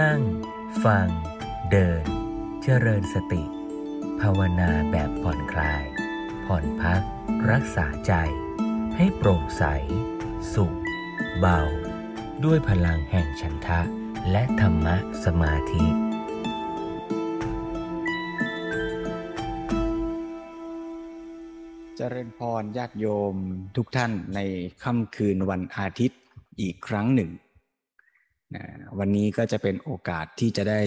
นั่ง ฟัง เดิน เจริญสติ ภาวนาแบบผ่อนคลาย ผ่อนพัก รักษาใจ ให้โปร่งใส สุข เบา ด้วยพลังแห่งฉันทะ และธรรมะสมาธิเจริญพรญาติโยมทุกท่านในค่ำคืนวันอาทิตย์อีกครั้งหนึ่ง นะวันนี้ก็จะเป็นโอกาสที่จะได้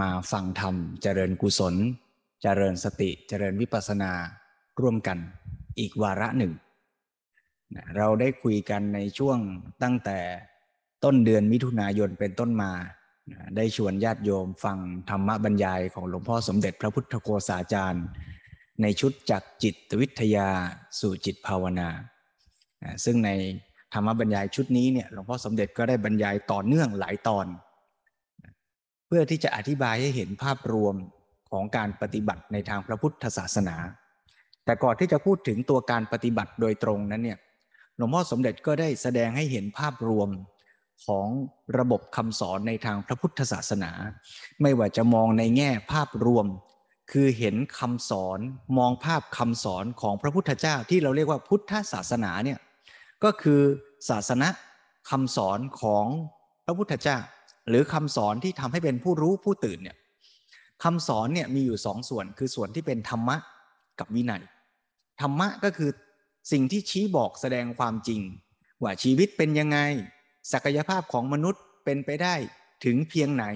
มาฟังธรรม เจริญกุศล เจริญสติ เจริญวิปัสสนาร่วมกันอีกวาระหนึ่งนะเราได้คุยกันในช่วงตั้งแต่ต้นเดือนมิถุนายนเป็นต้นมานะได้ชวนญาติโยมฟังธรรมบรรยายของหลวงพ่อสมเด็จพระพุทธโฆษาจารย์ ในชุดจากจิตวิทยาสู่จิตภาวนานะซึ่งใน ธรรมบรรยายชุดนี้เนี่ยหลวงพ่อสมเด็จก็ได้บรรยายต่อเนื่องหลายตอน เพื่อที่จะอธิบายให้เห็นภาพรวมของการปฏิบัติในทางพระพุทธศาสนา แต่ก่อนที่จะพูดถึงตัวการปฏิบัติโดยตรงนั้นเนี่ยหลวงพ่อสมเด็จก็ได้แสดงให้เห็นภาพรวมของระบบคำสอนในทางพระพุทธศาสนา ไม่ว่าจะมองในแง่ภาพรวม คือเห็นคำสอนมองภาพคำสอนของพระพุทธเจ้าที่เราเรียกว่าพุทธศาสนาเนี่ย ก็คือศาสนาคำสอนของพระพุทธเจ้า หรือคำสอนที่ทำให้เป็นผู้รู้ผู้ตื่นเนี่ยคำสอนเนี่ยมีอยู่สองส่วน คือส่วนที่เป็นธรรมะกับวินัย ธรรมะก็คือสิ่งที่ชี้บอกแสดงความจริง ว่าชีวิตเป็นยังไง ศักยภาพของมนุษย์เป็นไปได้ถึงเพียงไหน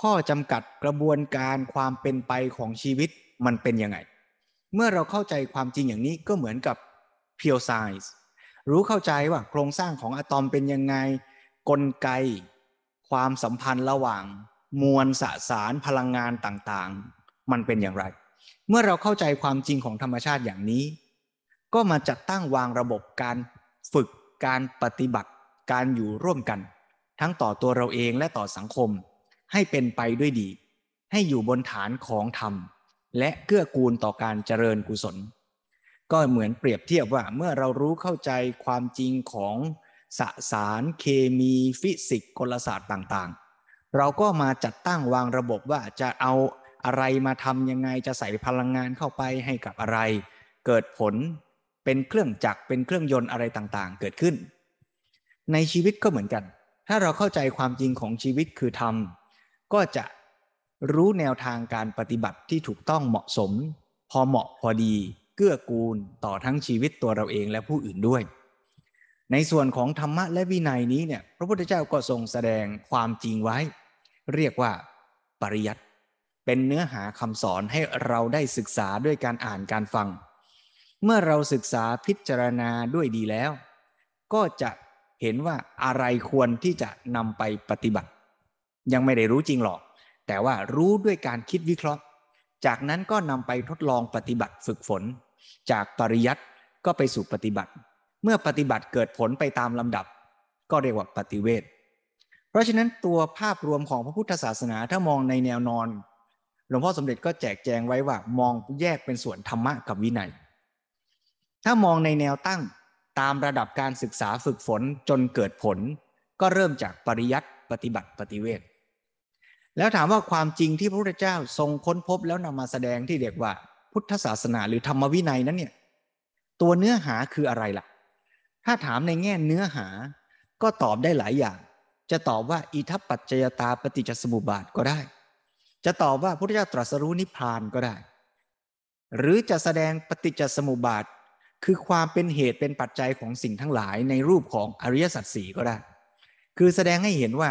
ข้อจำกัดกระบวนการความเป็นไปของชีวิตมันเป็นยังไง เมื่อเราเข้าใจความจริงอย่างนี้ก็เหมือนกับ pure science รู้เข้าใจว่าโครงสร้างของอะตอมเป็นยังไง กลไก ความสัมพันธ์ระหว่าง มวลสสารพลังงานต่างๆ มันเป็นอย่างไร เมื่อเราเข้าใจความจริงของธรรมชาติอย่างนี้ ก็มาจัดตั้งวางระบบการฝึกการปฏิบัติการอยู่ร่วมกัน ทั้งต่อตัวเราเองและต่อสังคม ให้เป็นไปด้วยดี ให้อยู่บนฐานของธรรม และเกื้อกูลต่อการเจริญกุศล ก็เหมือนเปรียบเทียบว่าเมื่อเรารู้เข้าใจความจริงของสสารเคมีฟิสิกส์กลศาสตร์ต่างๆ เราก็มาจัดตั้งวางระบบว่าจะเอาอะไรมาทำยังไงจะใส่พลังงานเข้าไปให้กับอะไร เกิดผลเป็นเครื่องจักรเป็นเครื่องยนต์อะไรต่างๆ เกิดขึ้น ในชีวิตก็เหมือนกัน ถ้าเราเข้าใจความจริงของชีวิตคือธรรมก็จะรู้แนวทางการปฏิบัติที่ถูกต้องเหมาะสม พอเหมาะพอดี กื้อกูลต่อทั้งชีวิตตัวเราเองและผู้อื่นด้วย ในส่วนของธรรมะและวินัยนี้เนี่ยพระพุทธเจ้าก็ทรงแสดงความจริงไว้ เรียกว่าปริยัติเป็นเนื้อหาคำสอนให้เราได้ศึกษาด้วยการอ่านการฟัง เมื่อเราศึกษาพิจารณาด้วยดีแล้ว ก็จะเห็นว่าอะไรควรที่จะนำไปปฏิบัติ ยังไม่ได้รู้จริงหรอก แต่ว่ารู้ด้วยการคิดวิเคราะห์ จากนั้นก็นำไปทดลองปฏิบัติฝึกฝน จากปริยัติก็ไปสู่ปฏิบัติ เมื่อปฏิบัติเกิดผลไปตามลำดับ ก็เรียกว่าปฏิเวทเพราะฉะนั้นตัวภาพรวมของพระพุทธศาสนาถ้ามองในแนวนอน หลวงพ่อสมเด็จก็แจกแจงไว้ว่ามองแยกเป็นส่วนธรรมะกับวินัย ถ้ามองในแนวตั้งตามระดับการศึกษาฝึกฝนจนเกิดผล ก็เริ่มจากปริยัติปฏิบัติปฏิเวทแล้วถามว่าความจริงที่พระพุทธเจ้าทรงค้นพบแล้วนำมาแสดงที่เรียกว่า พุทธศาสนาหรือธรรมวินัยนั้นเนี่ยตัวเนื้อหาคืออะไรล่ะ ถ้าถามในแง่เนื้อหาก็ตอบได้หลายอย่าง จะตอบว่าอิทัปปัจจยตาปฏิจจสมุปบาทก็ได้ จะตอบว่าพระพุทธเจ้าตรัสรู้นิพพานก็ได้ หรือจะแสดงปฏิจจสมุปบาท คือความเป็นเหตุเป็นปัจจัยของสิ่งทั้งหลายในรูปของอริยสัจสี่ก็ได้ คือแสดงให้เห็นว่า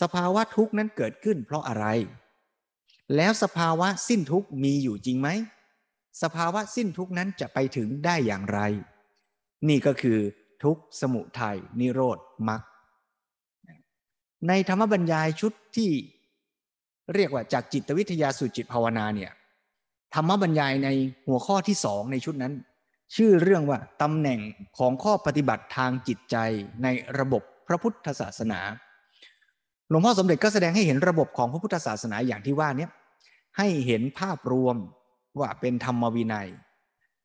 สภาวะทุกข์นั้นเกิดขึ้นเพราะอะไร แล้วสภาวะสิ้นทุกข์มีอยู่จริงไหม สภาวะสิ้นทุกนั้นจะไปถึงได้อย่างไร นี่ก็คือทุกสมุทัยนิโรธมรรคในธรรมบรรยายชุดที่เรียกว่าจากจิตวิทยาสู่จิตภาวนาเนี่ยธรรมบรรยายในหัวข้อที่สองในชุดนั้น ชื่อเรื่องว่าตำแหน่งของข้อปฏิบัติทางจิตใจในระบบพระพุทธศาสนาหลวงพ่อสมเด็จก็แสดงให้เห็นระบบของพระพุทธศาสนาอย่างที่ว่านี้ให้เห็นภาพรวม ว่าเป็นธรรมวินัย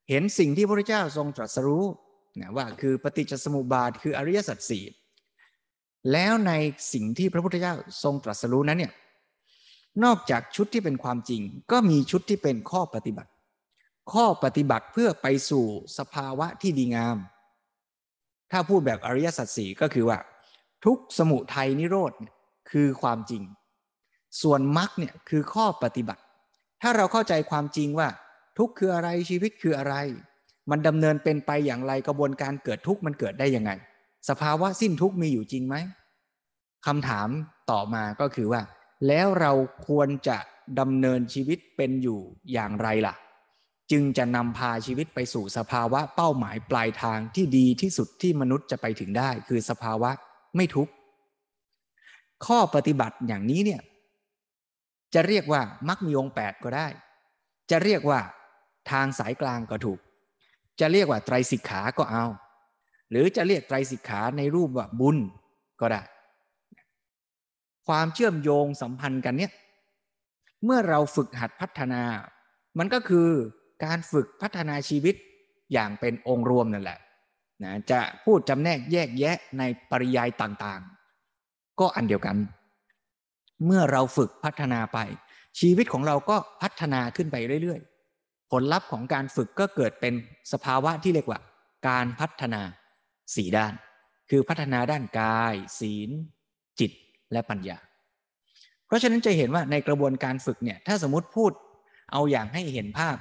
เห็นสิ่งที่พระพุทธเจ้าทรงตรัสรู้นะว่าคือปฏิจจสมุปบาทคืออริยสัจสี่แล้วในสิ่งที่พระพุทธเจ้าทรงตรัสรู้นั้นเนี่ยนอกจากชุดที่เป็นความจริง ก็มีชุดที่เป็นข้อปฏิบัติ ข้อปฏิบัติเพื่อไปสู่สภาวะที่ดีงาม ถ้าพูดแบบอริยสัจสี่ก็คือว่า ทุกสมุทัยนิโรธคือความจริง ส่วนมรรคเนี่ยคือข้อปฏิบัติ ถ้าเราเข้าใจความจริงว่า ทุกคืออะไรชีวิตคืออะไร มันดำเนินเป็นไปอย่างไรกระบวนการเกิดทุกข์มันเกิดได้ยังไง สภาวะสิ้นทุกข์มีอยู่จริงไหมคำถามต่อมาก็คือว่า แล้วเราควรจะดำเนินชีวิตเป็นอยู่อย่างไรล่ะ จึงจะนำพาชีวิตไปสู่สภาวะเป้าหมายปลายทางที่ดีที่สุดที่มนุษย์จะไปถึงได้ คือสภาวะไม่ทุกข์ข้อปฏิบัติอย่างนี้เนี่ย จะเรียกว่ามักมีองแปดก็ได้ จะเรียกว่าทางสายกลางก็ถูก จะเรียกว่าไตรสิกขาก็เอา หรือจะเรียกไตรสิกขาในรูปว่าบุญก็ได้ ความเชื่อมโยงสัมพันธ์กันเนี่ยเมื่อเราฝึกหัดพัฒนา มันก็คือการฝึกพัฒนาชีวิตอย่างเป็นองค์รวมนั่นแหละนะจะพูดจำแนกแยกแยะในปริยายต่างๆ ก็อันเดียวกัน เมื่อเราฝึกพัฒนาไป ชีวิตของเราก็พัฒนาขึ้นไปเรื่อยๆ ผลลัพธ์ของการฝึกก็เกิดเป็นสภาวะที่เรียกว่า การพัฒนาสี่ด้าน คือพัฒนาด้านกาย ศีล จิตและปัญญา เพราะฉะนั้นจะเห็นว่าในกระบวนการฝึกเนี่ยถ้าสมมติพูดเอาอย่างให้เห็นภาพ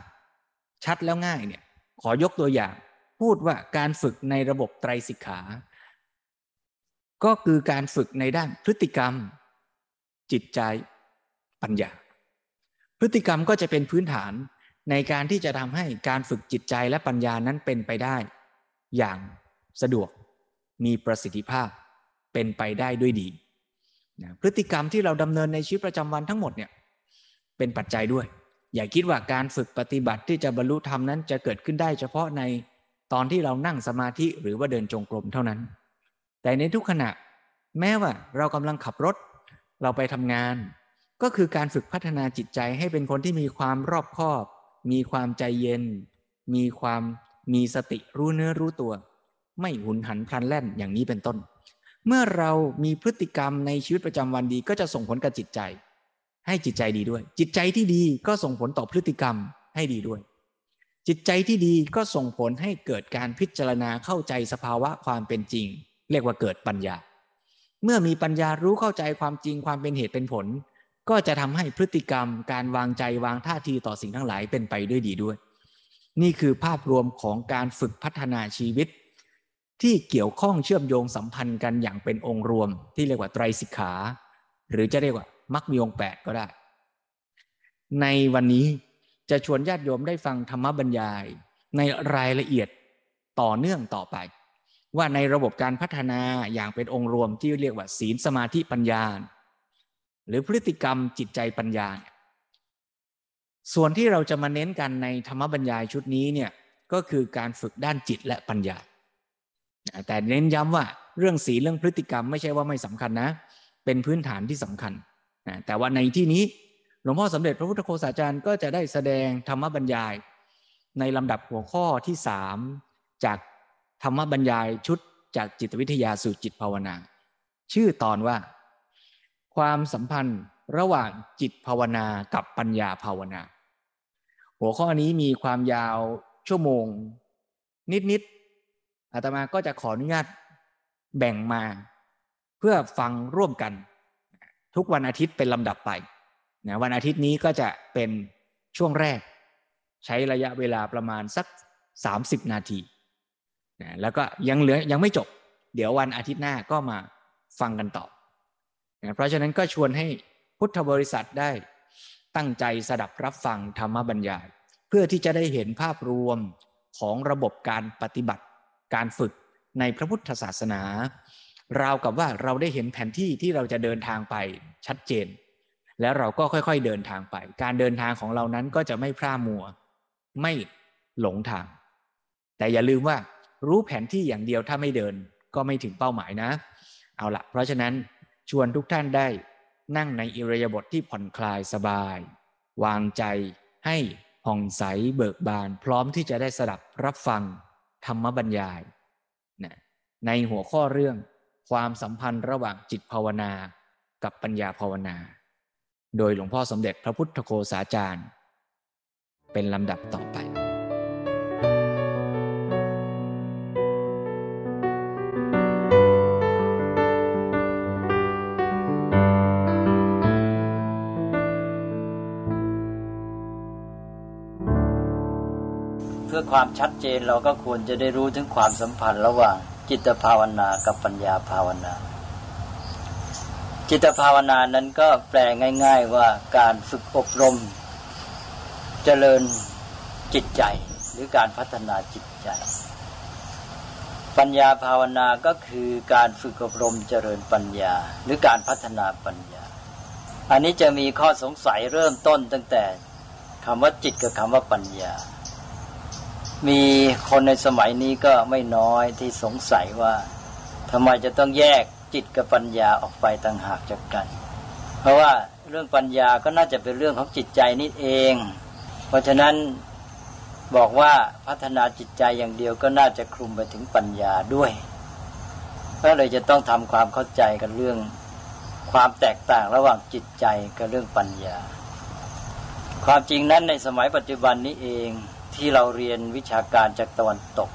ชัดแล้วง่ายเนี่ยขอยกตัวอย่างพูดว่าการฝึกในระบบไตรสิกขา ก็คือการฝึกในด้านพฤติกรรม จิตใจปัญญา พฤติกรรมก็จะเป็นพื้นฐานในการที่จะทำให้การฝึกจิตใจและปัญญานั้นเป็นไปได้ อย่างสะดวกมีประสิทธิภาพเป็นไปได้ด้วยดีนะพฤติกรรมที่เราดำเนินในชีวิตประจำวันทั้งหมดเนี่ยเป็นปัจจัยด้วย อย่าคิดว่าการฝึกปฏิบัติที่จะบรรลุธรรมนั้นจะเกิดขึ้นได้เฉพาะในตอนที่เรานั่งสมาธิหรือว่าเดินจงกรมเท่านั้น แต่ในทุกขณะแม้ว่าเรากำลังขับรถ เราไปทำงาน ก็คือการฝึกพัฒนาจิตใจให้เป็นคนที่มีความรอบคอบ มีความใจเย็น มีความมีสติรู้เนื้อรู้ตัว ไม่หุนหันพลันแล่นอย่างนี้เป็นต้น เมื่อเรามีพฤติกรรมในชีวิตประจำวันดีก็จะส่งผลกับจิตใจ ให้จิตใจดีด้วย จิตใจที่ดีก็ส่งผลต่อพฤติกรรมให้ดีด้วย จิตใจที่ดีก็ส่งผลให้เกิดการพิจารณาเข้าใจสภาวะความเป็นจริง เรียกว่าเกิดปัญญา เมื่อมีปัญญารู้เข้าใจความจริงความเป็นเหตุเป็นผล ก็จะทำให้พฤติกรรมการวางใจวางท่าทีต่อสิ่งทั้งหลายเป็นไปด้วยดีด้วย นี่คือภาพรวมของการฝึกพัฒนาชีวิต ที่เกี่ยวข้องเชื่อมโยงสัมพันธ์กันอย่างเป็นองค์รวม ที่เรียกว่าไตรสิกขา หรือจะเรียกว่ามักมีองค์แปดก็ได้ ในวันนี้จะชวนญาติโยมได้ฟังธรรมบรรยายในรายละเอียดต่อเนื่องต่อไป ว่าในระบบการพัฒนาอย่างเป็นองค์รวมที่เรียกว่าศีลสมาธิปัญญา หรือพฤติกรรมจิตใจปัญญา ส่วนที่เราจะมาเน้นกันในธรรมบรรยายชุดนี้เนี่ยก็คือการฝึกด้านจิตและปัญญา แต่เน้นย้ำว่าเรื่องสีลเรื่องพฤติกรรมไม่ใช่ว่าไม่สำคัญนะ เป็นพื้นฐานที่สำคัญ แต่ว่าในที่นี้หลวงพ่อสมเด็จพระพุทธโฆษาจารย์ก็จะได้แสดงธรรมบรรยาย ในลำดับหัวข้อที่สามจาก ธรรมบรรยายชุดจากจิตวิทยาสู่จิตภาวนา ชื่อตอนว่า ความสัมพันธ์ระหว่างจิตภาวนากับปัญญาภาวนา หัวข้อนี้มีความยาวชั่วโมง นิดๆอาตมาก็จะขออนุญาตแบ่งมา เพื่อฟังร่วมกัน ทุกวันอาทิตย์เป็นลำดับไปนะวันอาทิตย์นี้ก็จะเป็นช่วงแรก ใช้ระยะเวลาประมาณสัก 30 นาที นะแล้วก็ยังเหลือยังไม่จบ เดี๋ยววันอาทิตย์หน้าก็มาฟังกันต่อนะเพราะฉะนั้นก็ชวนให้พุทธบริษัทได้ตั้งใจสดับรับฟังธรรมบรรยาย เพื่อที่จะได้เห็นภาพรวมของระบบการปฏิบัติ การฝึกในพระพุทธศาสนา ราวกับว่าเราได้เห็นแผนที่ที่เราจะเดินทางไปชัดเจน แล้วเราก็ค่อยๆเดินทางไป การเดินทางของเรานั้นก็จะไม่พร่ามัว ไม่หลงทาง แต่อย่าลืมว่า รู้แผนที่อย่างเดียวถ้าไม่เดินก็ไม่ถึงเป้าหมายนะ เอาละเพราะฉะนั้นชวนทุกท่านได้นั่งในอิริยาบถทที่ผ่อนคลายสบาย วางใจให้ผ่องใสเบิกบาน พร้อมที่จะได้สดับรับฟังธรรมบรรยายนะในหัวข้อเรื่องความสัมพันธ์ระหว่างจิตภาวนา กับปัญญาภาวนา โดยหลวงพ่อสมเด็จพระพุทธโฆษาจารย์ เป็นลำดับต่อไป ความชัดเจนเราก็ควรจะได้รู้ถึงความสัมพันธ์ระหว่างจิตภาวนากับปัญญาภาวนา จิตภาวนานั้นก็แปลง่าย ๆว่าการฝึกอบรม เจริญจิตใจ หรือการพัฒนาจิตใจ ปัญญาภาวนาก็คือการฝึกอบรมเจริญปัญญา หรือการพัฒนาปัญญา อันนี้จะมีข้อสงสัยเริ่มต้นตั้งแต่คำว่าจิตกับคำว่าปัญญา มีคนในสมัยนี้ก็ไม่น้อยที่สงสัยว่าทำไมจะต้องแยกจิตกับปัญญาออกไปต่างหากจากกัน เพราะว่าเรื่องปัญญาก็น่าจะเป็นเรื่องของจิตใจนิดเอง เพราะฉะนั้นบอกว่าพัฒนาจิตใจอย่างเดียวก็น่าจะคลุมไปถึงปัญญาด้วยก็เลยจะต้องทำความเข้าใจกันเรื่องความแตกต่างระหว่างจิตใจกับเรื่องปัญญา ความจริงนั้นในสมัยปัจจุบันนี้เอง ที่เราเรียนวิชาการจากตะวันตก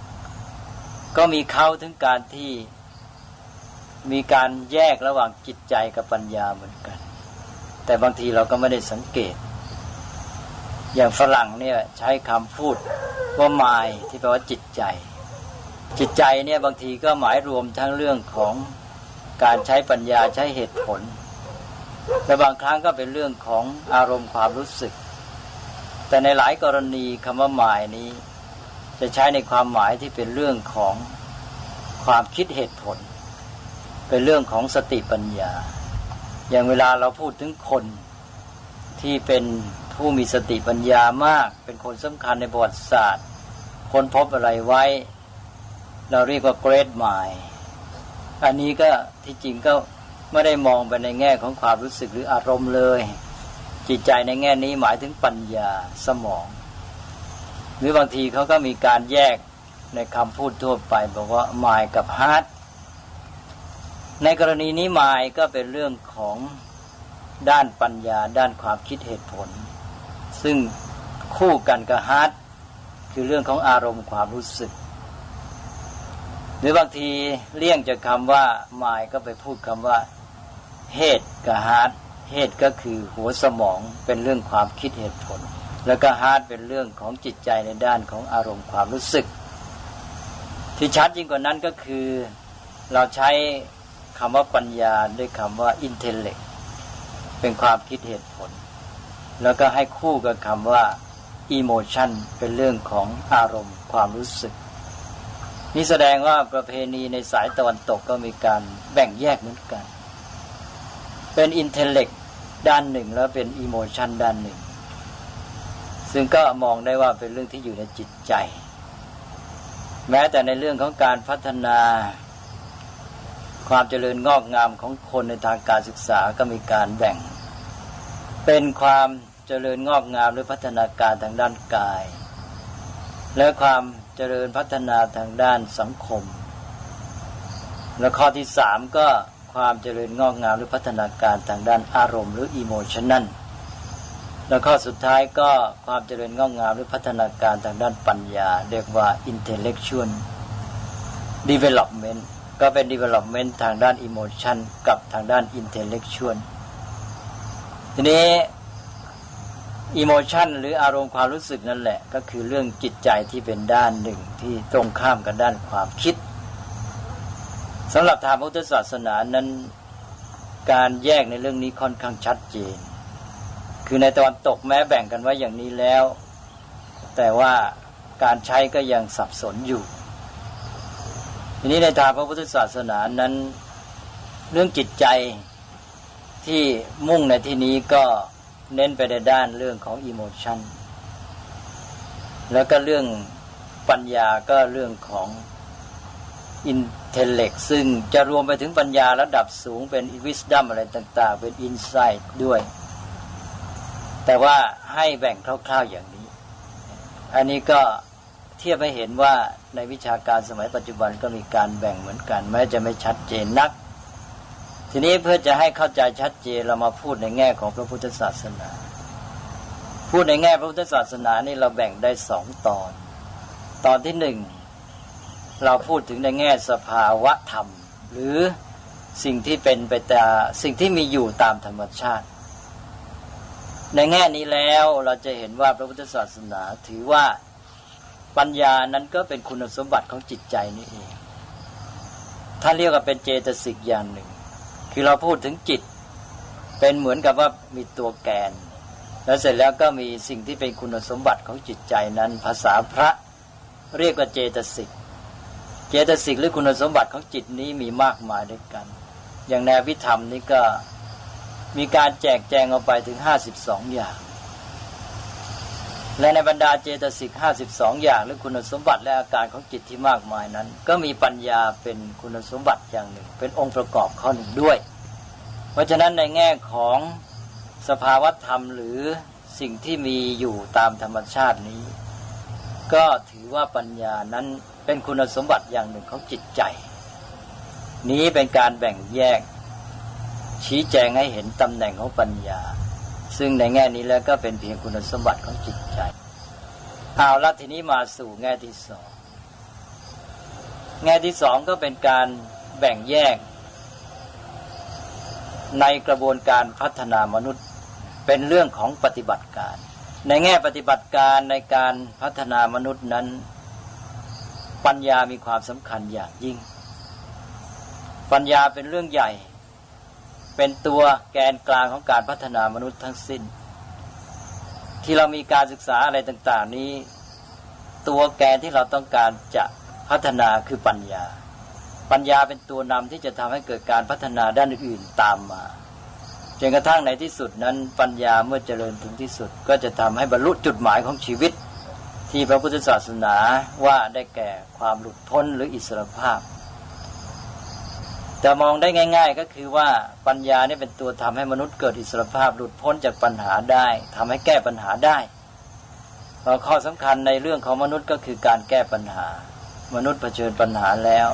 ก็มีเขาถึงการที่มีการแยกระหว่างจิตใจกับปัญญาเหมือนกัน แต่บางทีเราก็ไม่ได้สังเกต อย่างฝรั่งเนี่ยใช้คำพูดว่า mind ที่แปลว่าจิตใจ จิตใจเนี่ยบางทีก็หมายรวมทั้งเรื่องของการใช้ปัญญาใช้เหตุผลและบางครั้งก็เป็นเรื่องของอารมณ์ความรู้สึก แต่ในหลายกรณีคำว่าหมายนี้ จะใช้ในความหมายที่เป็นเรื่องของความคิดเหตุผล เป็นเรื่องของสติปัญญา อย่างเวลาเราพูดถึงคนที่เป็นผู้มีสติปัญญามาก เป็นคนสำคัญในประวัติศาสตร์ คนพบอะไรไว้ เราเรียกว่า great mind อันนี้ก็ที่จริงก็ไม่ได้มองไปในแง่ของความรู้สึกหรืออารมณ์เลย จิตใจในแง่นี้หมายถึงปัญญาสมอง หรือบางทีเขาก็มีการแยกในคำพูดทั่วไป บอกว่า mind กับ heart ในกรณีนี้ mind ก็เป็นเรื่องของด้านปัญญา ด้านความคิดเหตุผล ซึ่งคู่กันกับ heart คือเรื่องของอารมณ์ความรู้สึก หรือบางทีเลี่ยงจากคำว่า mind ก็ไปพูดคำว่า head กับ heart head ก็คือหัวสมองเป็นเรื่องความคิดเหตุผล แล้วก็ heart เป็นเรื่องของจิตใจในด้านของอารมณ์ความรู้สึก ที่ชัดยิ่งกว่านั้นก็คือ เราใช้คำว่าปัญญาด้วยคำว่า intellect เป็นความคิดเหตุผล แล้วก็ให้คู่กับคำว่า emotion เป็นเรื่องของอารมณ์ความรู้สึกนี่แสดงว่าประเพณีในสายตะวันตกก็มีการแบ่งแยกเหมือนกัน เป็นอินเทลเล็กด้านหนึ่ง แล้วเป็นอิโมชันด้านหนึ่ง ซึ่งก็มองได้ว่าเป็นเรื่องที่อยู่ในจิตใจ แม้แต่ในเรื่องของการพัฒนา ความเจริญงอกงามของคนในทางการศึกษาก็มีการแบ่ง เป็นความเจริญงอกงามหรือพัฒนาการทางด้านกาย และความเจริญพัฒนาทางด้านสังคม และข้อที่สามก็ ความเจริญงอกงามหรือพัฒนาการทางด้านอารมณ์หรืออิโมชันนั่นแล้วข้อสุดท้ายก็ความเจริญงอกงามหรือพัฒนาการทางด้านปัญญา เรียกว่า intellectual development ก็เป็น development ทางด้าน emotion กับทางด้าน intellectual ทีนี้ emotion หรืออารมณ์ความรู้สึกนั่นแหละ ก็คือเรื่องจิตใจที่เป็นด้านหนึ่งที่ตรงข้ามกับด้านความคิด สำหรับทางพุทธศาสนานั้นการแยกในเรื่องนี้ค่อนข้างชัดเจน คือในตะวันตกแม้แบ่งกันไว้อย่างนี้แล้ว แต่ว่าการใช้ก็ยังสับสนอยู่ ทีนี้ในทางพระพุทธศาสนานั้น เรื่องจิตใจที่มุ่งในที่นี้ก็เน้นไปในด้านเรื่องของ emotion แล้วก็เรื่องปัญญาก็เรื่องของ intellect ซึ่งจะรวมไปถึงปัญญาระดับสูงเป็น wisdom อะไรต่าง ๆ เป็น insight ด้วย แต่ว่าให้แบ่งคร่าวๆอย่างนี้ อันนี้ก็เทียบให้เห็นว่าในวิชาการสมัยปัจจุบันก็มีการแบ่งเหมือนกัน แม้จะไม่ชัดเจนนัก ทีนี้เพื่อจะให้เข้าใจชัดเจนเรามาพูดในแง่ของพระพุทธศาสนา พูดในแง่พระพุทธศาสนานี่เราแบ่งได้สองตอน ตอนที่หนึ่ง เราพูดถึงในแง่สภาวะธรรม หรือสิ่งที่เป็นไปแต่สิ่งที่มีอยู่ตามธรรมชาติ ในแง่นี้แล้วเราจะเห็นว่าพระพุทธศาสนาถือว่าปัญญานั้นก็เป็นคุณสมบัติของจิตใจนี่เองถ้าเรียกว่าเป็นเจตสิกอย่างหนึ่ง คือเราพูดถึงจิต เป็นเหมือนกับว่ามีตัวแกน แล้วเสร็จแล้วก็มีสิ่งที่เป็นคุณสมบัติของจิตใจนั้น ภาษาพระเรียกว่าเจตสิก เจตสิกหรือคุณสมบัติของจิตนี้มีมากมายด้วยกัน อย่างแนววิธรรมนี้ก็มีการแจกแจงออกไปถึงห้าสิบสองอย่าง และในบรรดาเจตสิกห้าสิบสองอย่าง หรือคุณสมบัติและอาการของจิตที่มากมายนั้น ก็มีปัญญาเป็นคุณสมบัติอย่างหนึ่ง เป็นองค์ประกอบข้อหนึ่งด้วย เพราะฉะนั้นในแง่ของสภาวธรรมหรือสิ่งที่มีอยู่ตามธรรมชาตินี้ ก็ถือว่าปัญญานั้น เป็นคุณสมบัติอย่างหนึ่งของจิตใจ นี้เป็นการแบ่งแยก ชี้แจงให้เห็นตำแหน่งของปัญญา ซึ่งในแง่นี้แล้วก็เป็นเพียงคุณสมบัติของจิตใจเอาละทีนี้มาสู่แง่ที่สองแง่ที่สองก็เป็นการแบ่งแยก ในกระบวนการพัฒนามนุษย์เป็นเรื่องของปฏิบัติการ ในแง่ปฏิบัติการในการพัฒนามนุษย์นั้น ปัญญามีความสำคัญอย่างยิ่ง ปัญญาเป็นเรื่องใหญ่ เป็นตัวแกนกลางของการพัฒนามนุษย์ทั้งสิ้น ที่เรามีการศึกษาอะไรต่าง ๆ นี้ ตัวแกนที่เราต้องการจะพัฒนาคือปัญญา ปัญญาเป็นตัวนำที่จะทำให้เกิดการพัฒนาด้านอื่นตามมาจนกระทั่งในที่สุดนั้นปัญญาเมื่อเจริญถึงที่สุด ก็จะทำให้บรรลุจุดหมายของชีวิต ที่พระพุทธศาสนาว่าได้แก่ความหลุดพ้นหรืออิสรภาพจะมองได้ง่าย ๆ ก็คือว่าปัญญานี่เป็นตัวทำให้มนุษย์เกิดอิสรภาพ หลุดพ้นจากปัญหาได้ทำให้แก้ปัญหาได้ข้อสำคัญในเรื่องของมนุษย์ก็คือการแก้ปัญหา มนุษย์เผชิญปัญหาแล้ว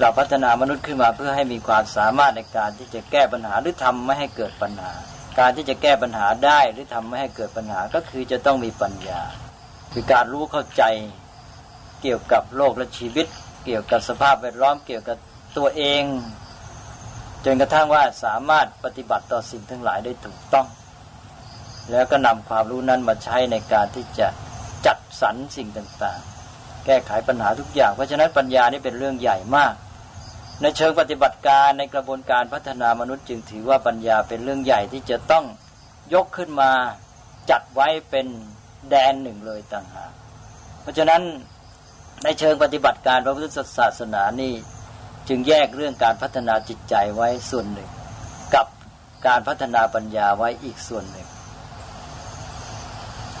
เราพัฒนามนุษย์ขึ้นมาเพื่อให้มีความสามารถในการที่จะแก้ปัญหาหรือทำไม่ให้เกิดปัญหา การที่จะแก้ปัญหาได้หรือทำไม่ให้เกิดปัญหาก็คือจะต้องมีปัญญา คือการรู้เข้าใจเกี่ยวกับโลกและชีวิต เกี่ยวกับสภาพแวดล้อมเกี่ยวกับตัวเอง จนกระทั่งว่าสามารถปฏิบัติต่อสิ่งทั้งหลายได้ถูกต้อง แล้วก็นำความรู้นั้นมาใช้ในการที่จะจัดสรรสิ่งต่างๆ แก้ไขปัญหาทุกอย่าง เพราะฉะนั้นปัญญานี่เป็นเรื่องใหญ่มาก ในเชิงปฏิบัติการในกระบวนการพัฒนามนุษย์จึงถือว่าปัญญาเป็นเรื่องใหญ่ที่จะต้องยกขึ้นมาจัดไว้เป็น แดนหนึ่งเลยต่างหากเพราะฉะนั้นในเชิงปฏิบัติการพระพุทธศาสนานี่จึงแยกเรื่องการพัฒนาจิตใจไว้ส่วนหนึ่ง กับการพัฒนาปัญญาไว้อีกส่วนหนึ่ง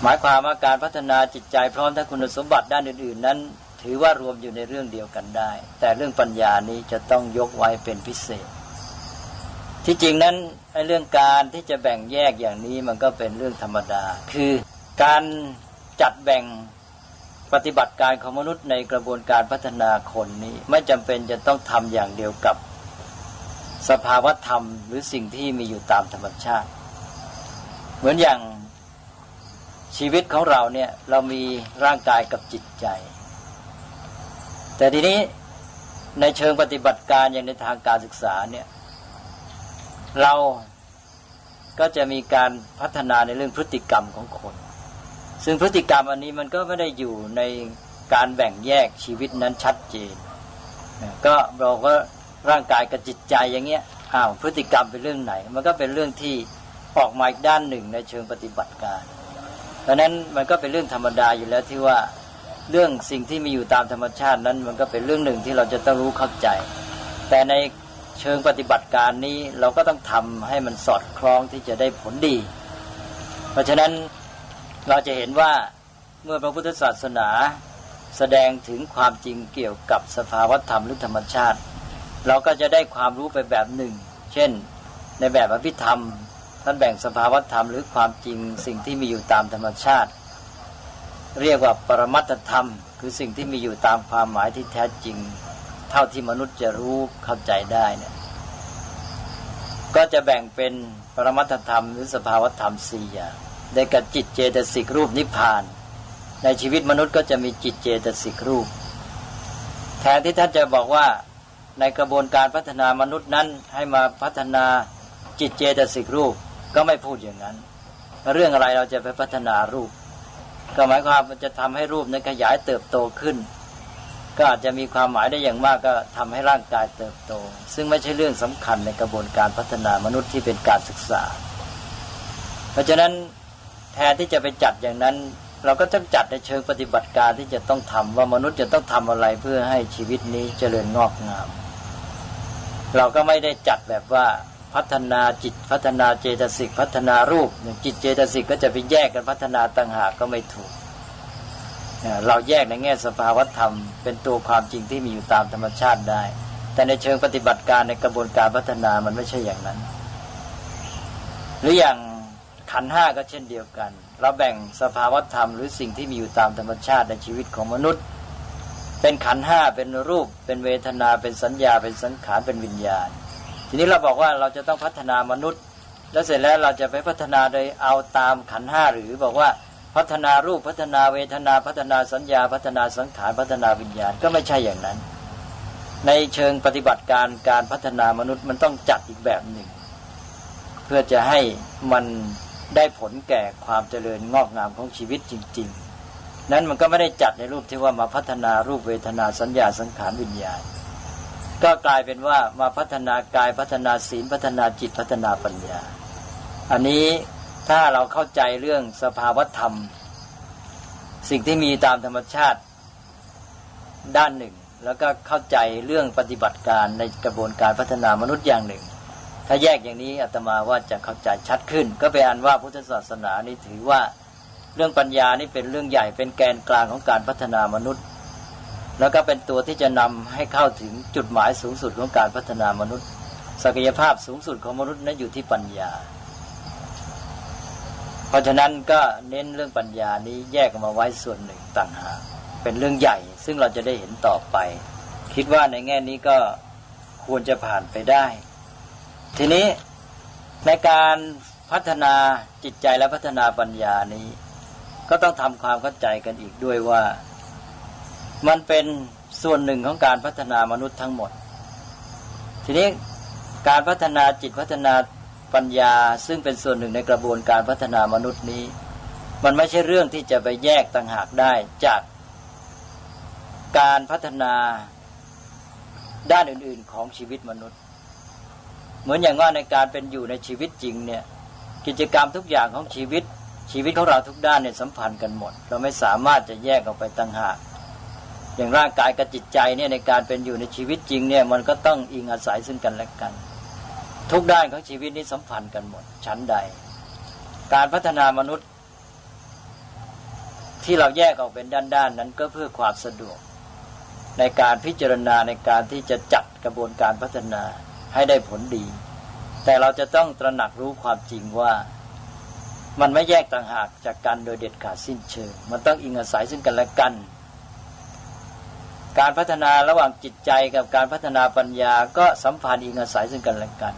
หมายความว่าการพัฒนาจิตใจพร้อมทั้งคุณสมบัติด้านอื่น ๆ นั้น ถือว่ารวมอยู่ในเรื่องเดียวกันได้ แต่เรื่องปัญญานี้จะต้องยกไว้เป็นพิเศษ ที่จริงนั้นเรื่องการที่จะแบ่งแยกอย่างนี้มันก็เป็นเรื่องธรรมดาคือ การจัดแบ่งปฏิบัติการของมนุษย์ในกระบวนการพัฒนาคนนี้ ไม่จำเป็นจะต้องทำอย่างเดียวกับสภาวธรรม หรือสิ่งที่มีอยู่ตามธรรมชาติ เหมือนอย่างชีวิตของเราเนี่ยเรามีร่างกายกับจิตใจ แต่ทีนี้ในเชิงปฏิบัติการอย่างในทางการศึกษาเนี่ยเราก็จะมีการพัฒนาในเรื่องพฤติกรรมของคน ซึ่งพฤติกรรมอันนี้มันก็ไม่ได้อยู่ในการแบ่งแยกชีวิตนั้นชัดเจน ก็บอกว่าร่างกายกับจิตใจอย่างเงี้ยอ้าวพฤติกรรมเป็นเรื่องไหน มันก็เป็นเรื่องที่ออกมาอีกด้านหนึ่งในเชิงปฏิบัติการดังนั้นมันก็เป็นเรื่องธรรมดาอยู่แล้วที่ว่าเรื่องสิ่งที่มีอยู่ตามธรรมชาตินั้น มันก็เป็นเรื่องหนึ่งที่เราจะต้องรู้เข้าใจ แต่ในเชิงปฏิบัติการนี้เราก็ต้องทำให้มันสอดคล้องที่จะได้ผลดี เพราะฉะนั้น เราจะเห็นว่าเมื่อพระพุทธศาสนาแสดงถึงความจริงเกี่ยวกับสภาวธรรมหรือธรรมชาติ เราก็จะได้ความรู้ไปแบบหนึ่ง เช่น ในแบบอภิธรรม ท่านแบ่งสภาวธรรมหรือความจริงสิ่งที่มีอยู่ตามธรรมชาติ เรียกว่าปรมัตธรรม คือสิ่งที่มีอยู่ตามความหมายที่แท้จริง เท่าที่มนุษย์จะรู้เข้าใจได้เนี่ยก็จะแบ่งเป็นปรมัตธรรมหรือสภาวธรรมสี่อย่าง ได้กับจิตเจตสิกรูปนิพพาน ในชีวิตมนุษย์ก็จะมีจิตเจตสิกรูป แทนที่ท่านจะบอกว่าในกระบวนการพัฒนามนุษย์นั้นให้มาพัฒนาจิตเจตสิกรูปก็ไม่พูดอย่างนั้น เรื่องอะไรเราจะไปพัฒนารูป ก็หมายความมันจะทำให้รูปนั้นขยายเติบโตขึ้น ก็อาจจะมีความหมายได้อย่างมากก็ทำให้ร่างกายเติบโต ซึ่งไม่ใช่เรื่องสำคัญในกระบวนการพัฒนามนุษย์ที่เป็นการศึกษา เพราะฉะนั้น แทนที่จะไปจัดอย่างนั้น เราก็ต้องจัดในเชิงปฏิบัติการที่จะต้องทำว่ามนุษย์จะต้องทำอะไรเพื่อให้ชีวิตนี้เจริญงอกงาม เราก็ไม่ได้จัดแบบว่าพัฒนาจิตพัฒนาเจตสิกพัฒนารูปจิตเจตสิกก็จะไปแยกกันพัฒนาต่างหากก็ไม่ถูก เราแยกในแง่สภาวธรรม เป็นตัวความจริงที่มีอยู่ตามธรรมชาติได้ แต่ในเชิงปฏิบัติการในกระบวนการพัฒนามันไม่ใช่อย่างนั้น หรืออย่าง ขันห้าก็เช่นเดียวกัน เราแบ่งสภาวธรรมหรือสิ่งที่มีอยู่ตามธรรมชาติในชีวิตของมนุษย์ เป็นขันห้าเป็นรูป เป็นเวทนา เป็นสัญญา เป็นสังขาร เป็นวิญญาณ ทีนี้เราบอกว่าเราจะต้องพัฒนามนุษย์ แล้วเสร็จแล้วเราจะไปพัฒนาโดยเอาตามขันห้าหรือบอกว่าพัฒนารูปพัฒนาเวทนาพัฒนาสัญญา พัฒนาสังขารพัฒนาวิญญาณก็ไม่ใช่อย่างนั้น ในเชิงปฏิบัติการการพัฒนามนุษย์มันต้องจัดอีกแบบหนึ่ง เพื่อจะให้มัน ได้ผลแก่ความเจริญงอกงามของชีวิตจริง ๆ นั้นมันก็ไม่ได้จัดในรูปที่ว่ามาพัฒนารูปเวทนาสัญญาสังขารวิญญาณ ก็กลายเป็นว่ามาพัฒนากายพัฒนาศีลพัฒนาจิตพัฒนาปัญญา อันนี้ถ้าเราเข้าใจเรื่องสภาวธรรม สิ่งที่มีตามธรรมชาติด้านหนึ่ง แล้วก็เข้าใจเรื่องปฏิบัติการในกระบวนการพัฒนามนุษย์อย่างหนึ่ง ถ้าแยกอย่างนี้อาตมาว่าจะเข้าใจชัดขึ้น ก็เป็นอันว่าพุทธศาสนานี่ถือว่าเรื่องปัญญานี่เป็นเรื่องใหญ่เป็นแกนกลางของการพัฒนามนุษย์ แล้วก็เป็นตัวที่จะนำให้เข้าถึงจุดหมายสูงสุดของการพัฒนามนุษย์ ศักยภาพสูงสุดของมนุษย์นั้นอยู่ที่ปัญญา เพราะฉะนั้นก็เน้นเรื่องปัญญานี้แยกมาไว้ส่วนหนึ่งต่างหากเป็นเรื่องใหญ่ ซึ่งเราจะได้เห็นต่อไป คิดว่าในแง่นี้ก็ควรจะผ่านไปได้ ทีนี้ในการพัฒนาจิตใจและพัฒนาปัญญานี้ ก็ต้องทำความเข้าใจกันอีกด้วยว่า มันเป็นส่วนหนึ่งของการพัฒนามนุษย์ทั้งหมด ทีนี้การพัฒนาจิตพัฒนาปัญญา ซึ่งเป็นส่วนหนึ่งในกระบวนการพัฒนามนุษย์นี้ มันไม่ใช่เรื่องที่จะไปแยกต่างหากได้จากการพัฒนาด้านอื่น ๆ ของชีวิตมนุษย์ เหมือนอย่างว่าในการเป็นอยู่ในชีวิตจริงเนี่ยกิจกรรมทุกอย่างของชีวิต ชีวิตของเราทุกด้านเนี่ยสัมพันธ์กันหมด เราไม่สามารถจะแยกออกไปต่างหากอย่างร่างกายกับจิตใจเนี่ยในการเป็นอยู่ในชีวิตจริงเนี่ยมันก็ต้องอิงอาศัยซึ่งกันและกัน ทุกด้านของชีวิตนี้สัมพันธ์กันหมด ชั้นใด การพัฒนามนุษย์ ที่เราแยกออกเป็นด้านๆนั้นก็เพื่อความสะดวก ในการพิจารณาในการที่จะจัดกระบวนการพัฒนา ให้ได้ผลดี แต่เราจะต้องตระหนักรู้ความจริงว่า มันไม่แยกต่างหากจากกันโดยเด็ดขาดสิ้นเชิง มันต้องอิงอาศัยซึ่งกันและกัน การพัฒนาระหว่างจิตใจกับการพัฒนาปัญญาก็สัมพันธ์อิงอาศัยซึ่งกันและกัน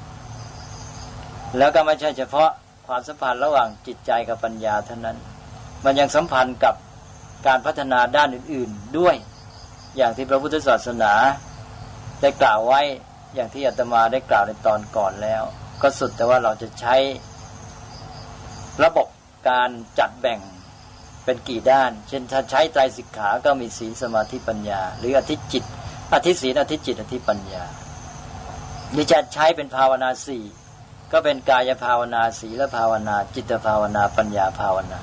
แล้วก็ไม่ใช่เฉพาะความสัมพันธ์ระหว่างจิตใจกับปัญญาเท่านั้น มันยังสัมพันธ์กับการพัฒนาด้านอื่น ๆด้วย อย่างที่พระพุทธศาสนาได้กล่าวไว้ อย่างที่อาตมาได้กล่าวในตอนก่อนแล้ว ก็สุดแต่ว่าเราจะใช้ระบบการจัดแบ่งเป็นกี่ด้าน เช่นถ้าใช้ไตรสิกขาก็มีศีลสมาธิปัญญา หรืออธิจิต อธิศีลอธิจิตอธิปัญญา หรือจะใช้เป็นภาวนาสี่ก็เป็นกายภาวนาศีลภาวนา จิตภาวนาปัญญาภาวนา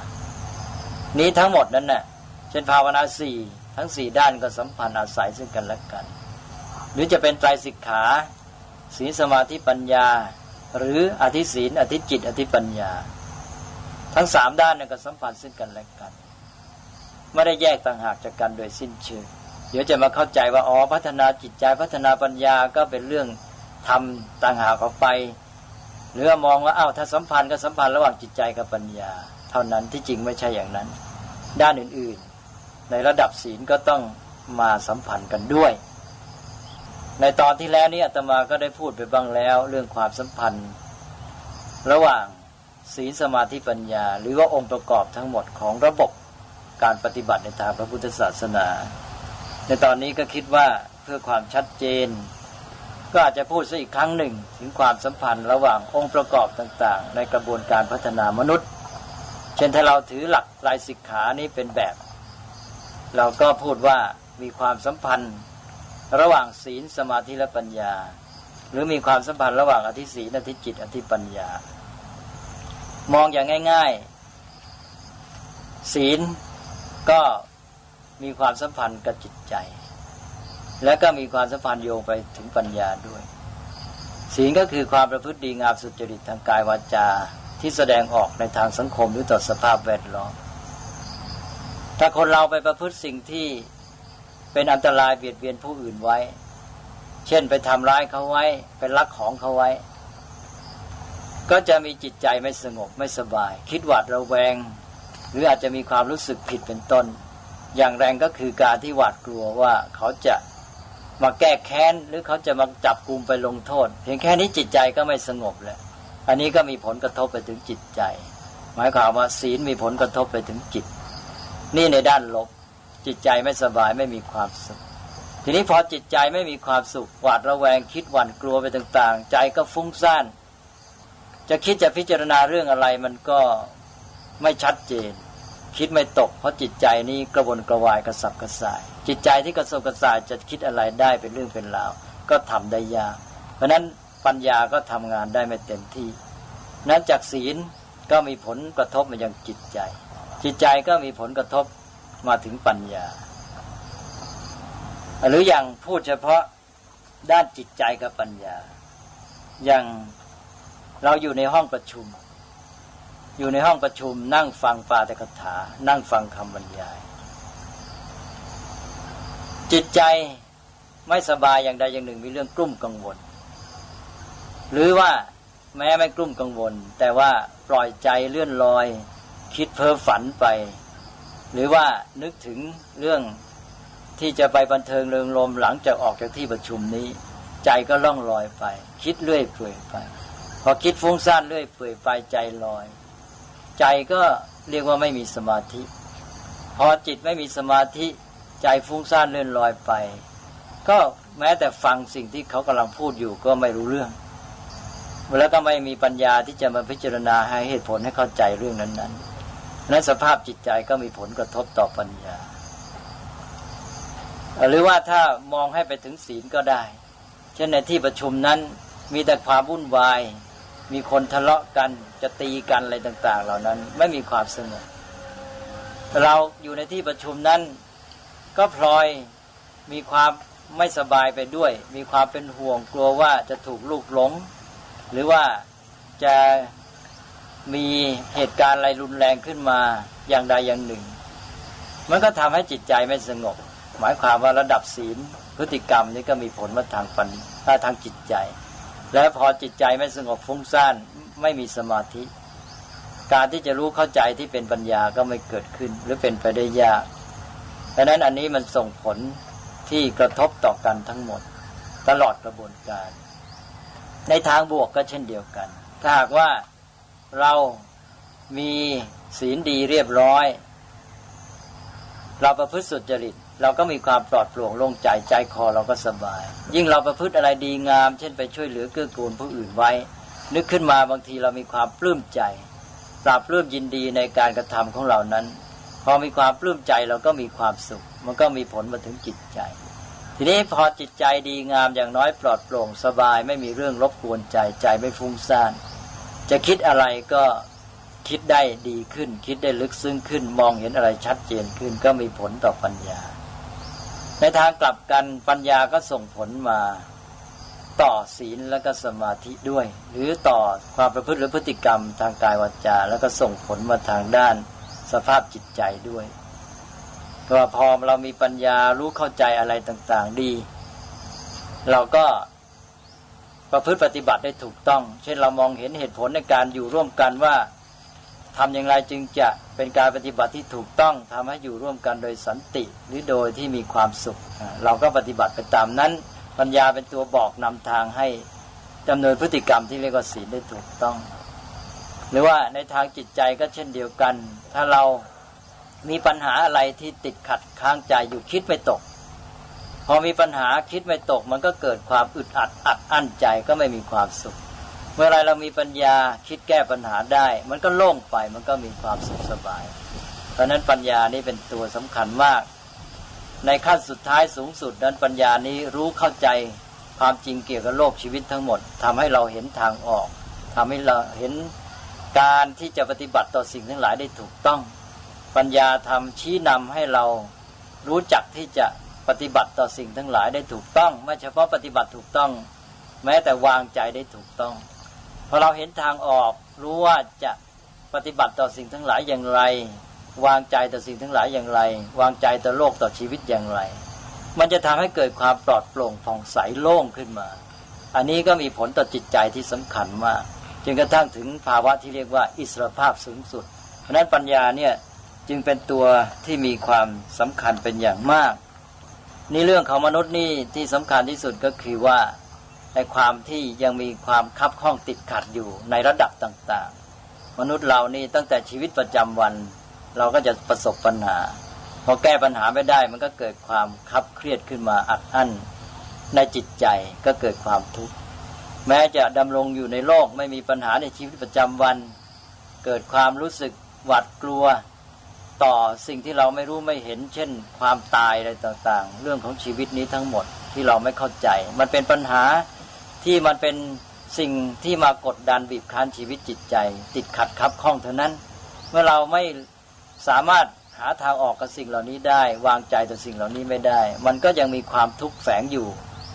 นี้ทั้งหมดนั้นน่ะเช่นภาวนาสี่ทั้งสี่ด้านก็สัมพันธ์อาศัยซึ่งกันและกัน หรือจะเป็นไตรสิกขาศีลสมาธิปัญญา หรืออธิศีลอธิจิต อธิปัญญา ทั้งสามด้านเนี่ยก็สัมพันธ์ซึ่งกันและกัน ไม่ได้แยกต่างหากจากกันโดยสิ้นเชิงเดี๋ยวจะมาเข้าใจว่าอ๋อพัฒนาจิตใจพัฒนาปัญญาก็เป็นเรื่องทำต่างหากออกไป หรือมองว่าอ้าวถ้าสัมพันธ์ก็สัมพันธ์ระหว่างจิตใจกับปัญญา เท่านั้นที่จริงไม่ใช่อย่างนั้น ด้านอื่นๆ ในระดับศีลก็ต้องมาสัมพันธ์กันด้วย ในตอนที่แล้วนี้อาตมาก็ได้พูดไปบ้างแล้ว เรื่องความสัมพันธ์ ระหว่างศีลสมาธิปัญญา หรือว่าองค์ประกอบทั้งหมดของระบบการปฏิบัติในทางพระพุทธศาสนา ในตอนนี้ก็คิดว่าเพื่อความชัดเจน ก็อาจจะพูดซะอีกครั้งหนึ่ง ถึงความสัมพันธ์ระหว่างองค์ประกอบต่างๆ ในกระบวนการพัฒนามนุษย์ เช่นถ้าเราถือหลักลายสิกขานี้เป็นแบบ เราก็พูดว่ามีความสัมพันธ์ ระหว่างศีลสมาธิและปัญญา หรือมีความสัมพันธ์ระหว่างอธิศีลอธิจิต อธิปัญญา มองอย่างง่าย ๆ ศีลก็มีความสัมพันธ์กับจิตใจ และก็มีความสัมพันธ์โยงไปถึงปัญญาด้วย ศีลก็คือความประพฤติดีงามสุจริตทางกายวาจาที่แสดงออกในทางสังคมหรือต่อสภาพแวดล้อมถ้าคนเราไปประพฤติสิ่งที่ เป็นอันตรายเบียดเบียนผู้อื่นไว้ เช่นไปทำร้ายเขาไว้ไปลักของเขาไว้ ก็จะมีจิตใจไม่สงบไม่สบาย คิดหวาดระแวง หรืออาจจะมีความรู้สึกผิดเป็นต้น อย่างแรงก็คือการที่หวาดกลัวว่าเขาจะมาแก้แค้นหรือเขาจะมาจับกลุ่มไปลงโทษ เพียงแค่นี้จิตใจก็ไม่สงบแล้วอันนี้ก็มีผลกระทบไปถึงจิตใจ หมายความว่าศีลมีผลกระทบไปถึงจิต นี่ในด้านลบ จิตใจไม่สบายไม่มีความสุข ทีนี้พอจิตใจไม่มีความสุขหวาดระแวงคิดหวั่นกลัวไปต่างๆ ใจก็ฟุ้งซ่าน จะคิดจะพิจารณาเรื่องอะไรมันก็ไม่ชัดเจน คิดไม่ตก เพราะจิตใจนี้กระวนกระวายกระสับกระส่าย จิตใจที่กระสับกระส่ายจะคิดอะไรได้เป็นเรื่องเป็นราวก็ทำได้ยากเพราะนั้นปัญญาก็ทำงานได้ไม่เต็มที่ นั้นจากศีลก็มีผลกระทบมายังจิตใจ จิตใจก็มีผลกระทบ มาถึงปัญญา หรืออย่างพูดเฉพาะด้านจิตใจกับปัญญา อย่างเราอยู่ในห้องประชุม อยู่ในห้องประชุม นั่งฟังปาตกถา นั่งฟังคำบรรยาย จิตใจไม่สบายอย่างใดอย่างหนึ่งมีเรื่องกลุ้มกังวล หรือว่าแม้ไม่กลุ้มกังวล แต่ว่าปล่อยใจเลื่อนลอย คิดเพ้อฝันไป หรือว่านึกถึงเรื่องที่จะไปบันเทิงเริงรมหลังจากออกจากที่ประชุมนี้ ใจก็ล่องลอยไป คิดเรื่อยเปื่อยไป พอคิดฟุ้งซ่านเรื่อยเปื่อยไปใจลอย ใจก็เรียกว่าไม่มีสมาธิ พอจิตไม่มีสมาธิใจฟุ้งซ่านเลื่อนลอยไป ก็แม้แต่ฟังสิ่งที่เขากำลังพูดอยู่ก็ไม่รู้เรื่องแล้วก็ไม่มีปัญญาที่จะมาพิจารณาให้เหตุผลให้เข้าใจเรื่องนั้นๆ นั้นสภาพจิตใจก็มีผลกระทบต่อปัญญา หรือว่าถ้ามองให้ไปถึงศีลก็ได้ เช่นในที่ประชุมนั้นมีแต่ความวุ่นวาย มีคนทะเลาะกันจะตีกันอะไรต่าง ๆ เหล่านั้นไม่มีความสงบเราอยู่ในที่ประชุมนั้น ก็พลอยมีความไม่สบายไปด้วย มีความเป็นห่วงกลัวว่าจะถูกลูกหลง หรือว่าจะ มีเหตุการณ์อะไรรุนแรงขึ้นมาอย่างใดอย่างหนึ่ง มันก็ทำให้จิตใจไม่สงบ หมายความว่าระดับศีลพฤติกรรมนี้ก็มีผลมาทางปัญทางจิตใจ และพอจิตใจไม่สงบฟุ้งซ่านไม่มีสมาธิ การที่จะรู้เข้าใจที่เป็นปัญญาก็ไม่เกิดขึ้น หรือเป็นไปได้ยากดังนั้นอันนี้มันส่งผลที่กระทบต่อกันทั้งหมด ตลอดกระบวนการ ในทางบวกก็เช่นเดียวกัน ถ้าหากว่า เรามีศีลดีเรียบร้อย เราประพฤติสุจริต เราก็มีความปลอดโปร่งโล่งใจใจคอเราก็สบาย ยิ่งเราประพฤติอะไรดีงาม เช่นไปช่วยเหลือเกื้อกูลผู้อื่นไว้ นึกขึ้นมาบางทีเรามีความปลื้มใจปราบปลื้มยินดีในการกระทำของเรานั้น พอมีความปลื้มใจเราก็มีความสุข มันก็มีผลมาถึงจิตใจ ทีนี้พอจิตใจดีงามอย่างน้อยปลอดโปร่งสบาย ไม่มีเรื่องรบกวนใจใจไม่ฟุ้งซ่าน จะคิดอะไรก็คิดได้ดีขึ้น คิดได้ลึกซึ้งขึ้น มองเห็นอะไรชัดเจนขึ้น ก็มีผลต่อปัญญา ในทางกลับกันปัญญาก็ส่งผลมาต่อศีลและก็สมาธิด้วย หรือต่อความประพฤติหรือพฤติกรรมทางกายวาจา แล้วก็ส่งผลมาทางด้านสภาพจิตใจด้วยเพราะพอเรามีปัญญารู้เข้าใจอะไรต่าง ๆ ดี เราก็ ประพฤติปฏิบัติได้ถูกต้อง เช่นเรามองเห็นเหตุผลในการอยู่ร่วมกันว่าทำอย่างไรจึงจะเป็นการปฏิบัติที่ถูกต้องทำให้อยู่ร่วมกันโดยสันติ หรือโดยที่มีความสุข เราก็ปฏิบัติไปตามนั้น ปัญญาเป็นตัวบอกนำทางให้ดำเนินพฤติกรรมที่เรียกว่าศีลได้ถูกต้อง หรือว่าในทางจิตใจก็เช่นเดียวกัน ถ้าเรามีปัญหาอะไรที่ติดขัดค้างใจอยู่คิดไม่ตก พอมีปัญหาคิดไม่ตก มันก็เกิดความอึดอัดอัดอั้นใจก็ไม่มีความสุข เมื่อไรเรามีปัญญาคิดแก้ปัญหาได้ มันก็โล่งไปมันก็มีความสุขสบาย เพราะนั้นปัญญานี่เป็นตัวสำคัญมาก ในขั้นสุดท้ายสูงสุดนั้นปัญญานี้รู้เข้าใจความจริงเกี่ยวกับโลกชีวิตทั้งหมดทำให้เราเห็นทางออกทำให้เราเห็นการที่จะปฏิบัติต่อสิ่งทั้งหลายได้ถูกต้อง ปัญญาทำชี้นำให้เรารู้จักที่จะ ปฏิบัติต่อสิ่งทั้งหลายได้ถูกต้อง ไม่เฉพาะปฏิบัติถูกต้อง แม้แต่วางใจได้ถูกต้องพอเราเห็นทางออกรู้ว่าจะปฏิบัติต่อสิ่งทั้งหลายอย่างไร วางใจต่อสิ่งทั้งหลายอย่างไร วางใจต่อโลกต่อชีวิตอย่างไร มันจะทำให้เกิดความปลอดโปร่งผ่องใสโล่งขึ้นมา อันนี้ก็มีผลต่อจิตใจที่สำคัญมากจนกระทั่งถึงภาวะที่เรียกว่าอิสรภาพสูงสุด เพราะนั้นปัญญาเนี่ยจึงเป็นตัวที่มีความสำคัญเป็นอย่างมาก นี่เรื่องของมนุษย์นี่ที่สำคัญที่สุดก็คือว่าในความที่ยังมีความคับข้องติดขัดอยู่ในระดับต่าง ๆ มนุษย์เรานี่ตั้งแต่ชีวิตประจำวัน เราก็จะประสบปัญหา พอแก้ปัญหาไม่ได้ มันก็เกิดความคับเครียดขึ้นมาอัดอั้น ในจิตใจก็เกิดความทุกข์แม้จะดำรงอยู่ในโลกไม่มีปัญหาในชีวิตประจำวัน เกิดความรู้สึกหวาดกลัว ต่อสิ่งที่เราไม่รู้ไม่เห็น เช่น ความตายอะไรต่างๆ เรื่องของชีวิตนี้ทั้งหมดที่เราไม่เข้าใจ มันเป็นปัญหาที่มันเป็นสิ่งที่มากดดันบีบคั้นชีวิตจิตใจ ติดขัดคับข้องเท่านั้น เมื่อเราไม่สามารถหาทางออกกับสิ่งเหล่านี้ได้ วางใจต่อสิ่งเหล่านี้ไม่ได้ มันก็ยังมีความทุกข์แฝงอยู่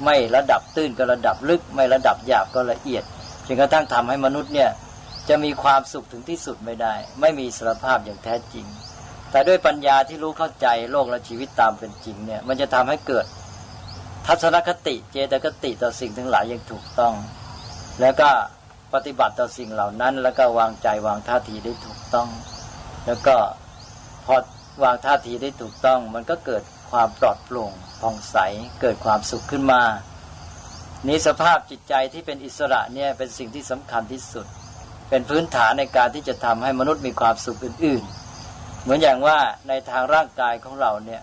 ไม่ระดับตื้นก็ระดับลึก ไม่ระดับหยาบก็ละเอียดจนกระทั่งทำให้มนุษย์เนี่ยจะมีความสุขถึงที่สุดไม่ได้ ไม่มีสารภาพอย่างแท้จริง แต่ด้วยปัญญาที่รู้เข้าใจโลกและชีวิตตามเป็นจริงเนี่ย มันจะทำให้เกิดทัศนคติเจตคติต่อสิ่งทั้งหลายอย่างถูกต้อง แล้วก็ปฏิบัติต่อสิ่งเหล่านั้น แล้วก็วางใจวางท่าทีได้ถูกต้อง แล้วก็พอวางท่าทีได้ถูกต้อง มันก็เกิดความปลอดโปร่งผ่องใสเกิดความสุขขึ้นมา นี้สภาพจิตใจที่เป็นอิสระเนี่ยเป็นสิ่งที่สำคัญที่สุด เป็นพื้นฐานในการที่จะทำให้มนุษย์มีความสุขอื่นๆ เหมือนอย่างว่าในทางร่างกายของเราเนี่ย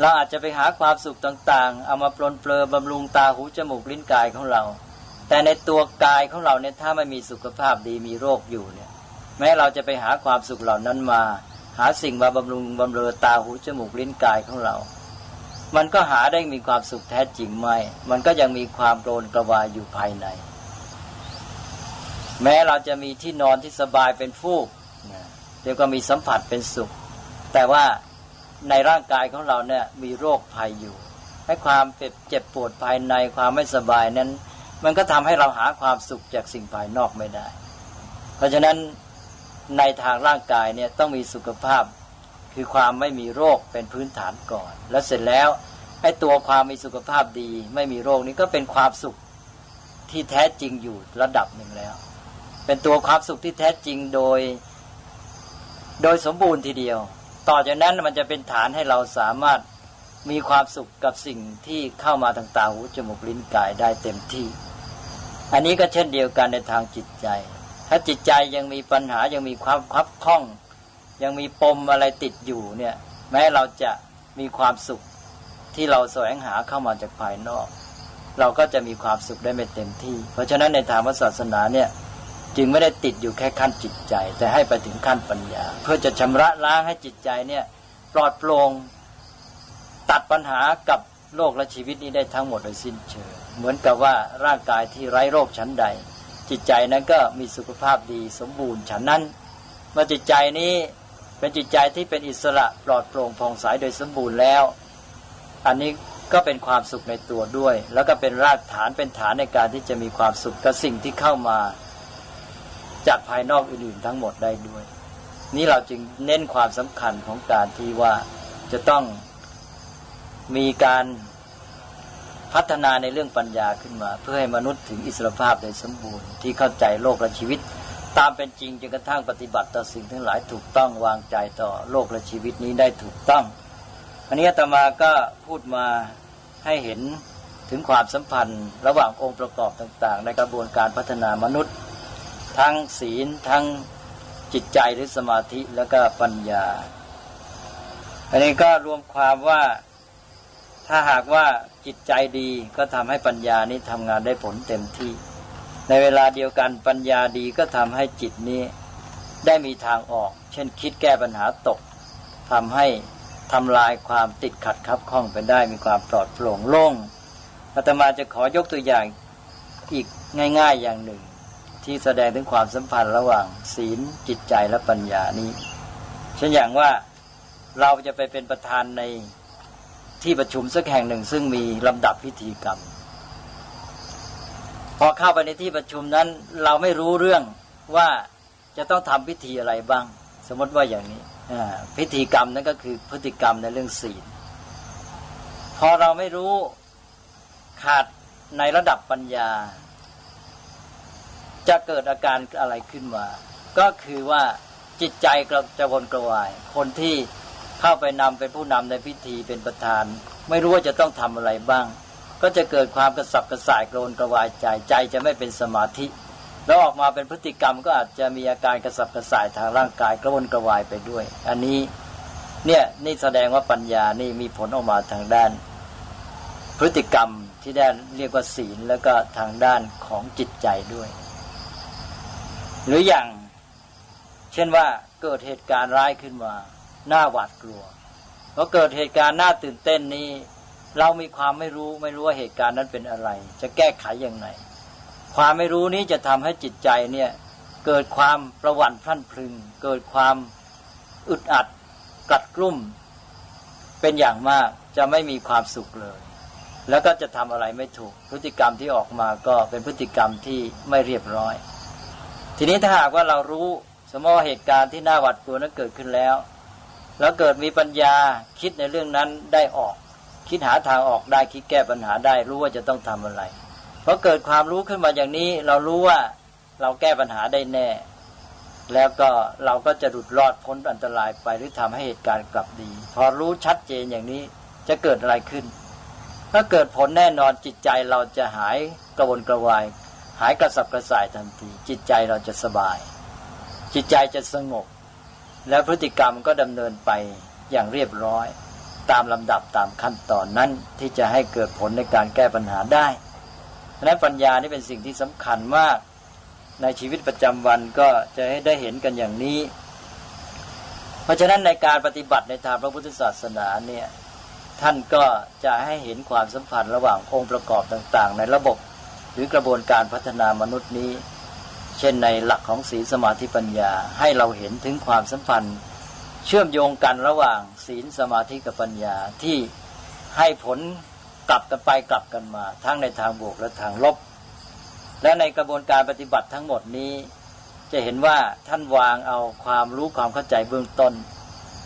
เราอาจจะไปหาความสุขต่างๆ เอามาปลนเปลือบำรุงตาหูจมูกลิ้นกายของเรา แต่ในตัวกายของเราเนี่ยถ้าไม่มีสุขภาพดีมีโรคอยู่เนี่ย แม้เราจะไปหาความสุขเหล่านั้นมา หาสิ่งมาบำรุงบำเรอตาหูจมูกลิ้นกายของเรา มันก็หาได้มีความสุขแท้จริงไหมมันก็ยังมีความโกรนกระวายอยู่ภายใน แม้เราจะมีที่นอนที่สบายเป็นฟูก เดียวก็มีสัมผัสเป็นสุข แต่ว่าในร่างกายของเราเนี่ยมีโรคภัยอยู่ ให้ความเจ็บปวดภายในความไม่สบายนั้น มันก็ทำให้เราหาความสุขจากสิ่งภายนอกไม่ได้ เพราะฉะนั้นในทางร่างกายเนี่ยต้องมีสุขภาพคือความไม่มีโรคเป็นพื้นฐานก่อน แล้วเสร็จแล้วไอ้ตัวความมีสุขภาพดี ไม่มีโรคนี้ก็เป็นความสุขที่แท้จริงอยู่ระดับหนึ่งแล้ว เป็นตัวความสุขที่แท้จริงโดย โดยสมบูรณ์ทีเดียว ต่อจากนั้นมันจะเป็นฐานให้เราสามารถมีความสุขกับสิ่งที่เข้ามาทางตาหูจมูกลิ้นกายได้เต็มที่ อันนี้ก็เช่นเดียวกันในทางจิตใจ ถ้าจิตใจยังมีปัญหายังมีความคับข้อง ยังมีปมอะไรติดอยู่เนี่ย แม้เราจะมีความสุขที่เราแสวงหาเข้ามาจากภายนอก เราก็จะมีความสุขได้ไม่เต็มที่ เพราะฉะนั้นในทางศาสนาเนี่ย จึงไม่ได้ติดอยู่แค่ขั้นจิตใจ แต่ให้ไปถึงขั้นปัญญา เพื่อจะชำระล้างให้จิตใจเนี่ยปลอดโปร่งตัดปัญหากับโลกและชีวิตนี้ได้ทั้งหมดโดยสิ้นเชิงเหมือนกับว่าร่างกายที่ไร้โรคชั้นใด จิตใจนั้นก็มีสุขภาพดีสมบูรณ์ฉันนั้นเมื่อจิตใจนี้เป็นจิตใจที่เป็นอิสระปลอดโปร่งผ่องใสโดยสมบูรณ์แล้ว อันนี้ก็เป็นความสุขในตัวด้วย แล้วก็เป็นรากฐานเป็นฐานในการที่จะมีความสุขกับสิ่งที่เข้ามา จากภายนอกอื่นๆทั้งหมดได้ด้วย นี่เราจึงเน้นความสำคัญของการที่ว่าจะต้องมีการพัฒนาในเรื่องปัญญาขึ้นมา เพื่อให้มนุษย์ถึงอิสรภาพโดยสมบูรณ์ที่เข้าใจโลกและชีวิต ตามเป็นจริงจนกระทั่งปฏิบัติต่อสิ่งทั้งหลายถูกต้องวางใจต่อโลกและชีวิตนี้ได้ถูกต้อง อันนี้อาตมาก็พูดมาให้เห็นถึงความสัมพันธ์ ระหว่างองค์ประกอบต่าง ๆ ในกระบวนการพัฒนามนุษย์ ทั้งศีลทั้งจิตใจหรือสมาธิแล้วก็ปัญญา อันนี้ก็รวมความว่าถ้าหากว่าจิตใจดีก็ทำให้ปัญญานี้ทำงานได้ผลเต็มที่ ในเวลาเดียวกันปัญญาดีก็ทำให้จิตนี้ได้มีทางออก เช่นคิดแก้ปัญหาตกทำให้ทำลายความติดขัดคับข้องไปได้มีความปลอดโปร่งโล่งอาตมาจะขอยกตัวอย่างอีกง่าย ๆอย่างหนึ่ง ที่แสดงถึงความสัมพันธ์ระหว่าง ศีลจิตใจและปัญญานี้เช่นอย่างว่าเราจะไปเป็นประธานในที่ประชุมสักแห่งหนึ่ง ซึ่งมีลำดับพิธีกรรม พอเข้าไปในที่ประชุมนั้น เราไม่รู้เรื่องว่าจะต้องทำพิธีอะไรบ้าง สมมติว่าอย่างนี้พิธีกรรมนั้นก็คือพฤติกรรมในเรื่องศีลพอเราไม่รู้ขาดในระดับปัญญา จะเกิดอาการอะไรขึ้นมา ก็คือว่าจิตใจจะวนกระวาย คนที่เข้าไปนำเป็นผู้นำในพิธีเป็นประธาน ไม่รู้ว่าจะต้องทำอะไรบ้าง ก็จะเกิดความกระสับกระส่ายกรนกระวายใจใจจะไม่เป็นสมาธิ แล้วออกมาเป็นพฤติกรรมก็อาจจะมีอาการกระสับกระส่ายทางร่างกายกระวนกระวายไปด้วย อันนี้เนี่ยนี่แสดงว่าปัญญานี่มีผลออกมาทางด้าน พฤติกรรมที่ได้เรียกว่าศีลแล้วก็ทางด้านของจิตใจด้วย หรืออย่าง เช่นว่าเกิดเหตุการณ์ร้ายขึ้นมาหน้าหวาดกลัวพอเกิดเหตุการณ์น่าตื่นเต้นนี้ เรามีความไม่รู้ไม่รู้ว่าเหตุการณ์นั้นเป็นอะไร จะแก้ไขอย่างไรความไม่รู้นี้จะทำให้จิตใจเนี่ยเกิดความประวัติพลั่นพลึง เกิดความอึดอัดกัดกลุ่ม เป็นอย่างมากจะไม่มีความสุขเลย แล้วก็จะทำอะไรไม่ถูก พฤติกรรมที่ออกมาก็เป็นพฤติกรรมที่ไม่เรียบร้อย ทีนี้ถ้าหากว่าเรารู้สมมติเหตุการณ์ที่น่าหวาดกลัวนั้นเกิดขึ้นแล้ว แล้วเกิดมีปัญญาคิดในเรื่องนั้นได้ออก คิดหาทางออกได้คิดแก้ปัญหาได้รู้ว่าจะต้องทำอะไรพราะเกิดความรู้ขึ้นมาอย่างนี้ เรารู้ว่าเราแก้ปัญหาได้แน่ แล้วก็เราก็จะหลุดรอดพ้นอันตรายไปหรือทำให้เหตุการณ์กลับดี พอรู้ชัดเจนอย่างนี้จะเกิดอะไรขึ้น ถ้าเกิดผลแน่นอนจิตใจเราจะหายกระวนกระวาย หายกระสับกระส่ายทันที จิตใจเราจะสบาย จิตใจจะสงบ แล้วพฤติกรรมก็ดำเนินไปอย่างเรียบร้อย ตามลำดับตามขั้นตอนนั้นที่จะให้เกิดผลในการแก้ปัญหาได้เพราะนั้นปัญญานี่เป็นสิ่งที่สำคัญมาก ในชีวิตประจำวันก็จะให้ได้เห็นกันอย่างนี้ เพราะฉะนั้นในการปฏิบัติในทางพระพุทธศาสนาเนี่ยท่านก็จะให้เห็นความสัมพันธ์ระหว่างองค์ประกอบต่าง ๆ ในระบบ หรือกระบวนการพัฒนามนุษย์นี้ เช่นในหลักของศีลสมาธิปัญญาให้เราเห็นถึงความสัมพันธ์ เชื่อมโยงกันระหว่างศีลสมาธิกับปัญญาที่ให้ผลกลับกันไปกลับกันมา ทั้งในทางบวกและทางลบ และในกระบวนการปฏิบัติทั้งหมดนี้ จะเห็นว่าท่านวางเอาความรู้ความเข้าใจเบื้องต้น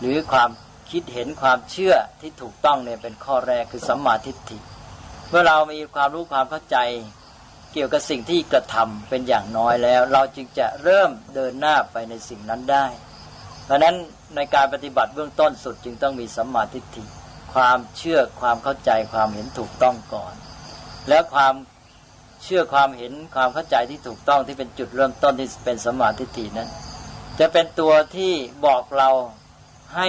หรือความคิดเห็นความเชื่อที่ถูกต้องเนี่ยเป็นข้อแรกคือสัมมาทิฏฐิ เมื่อเรามีความรู้ความเข้าใจ เกี่ยวกับสิ่งที่กระทำเป็นอย่างน้อยแล้ว เราจึงจะเริ่มเดินหน้าไปในสิ่งนั้นได้ เพราะนั้นในการปฏิบัติเบื้องต้นสุดจึงต้องมีสัมมาทิฏฐิความเชื่อความเข้าใจความเห็นถูกต้องก่อน แล้วความเชื่อความเห็นความเข้าใจที่ถูกต้องที่เป็นจุดเริ่มต้นที่เป็นสัมมาทิฏฐินั้น จะเป็นตัวที่บอกเราให้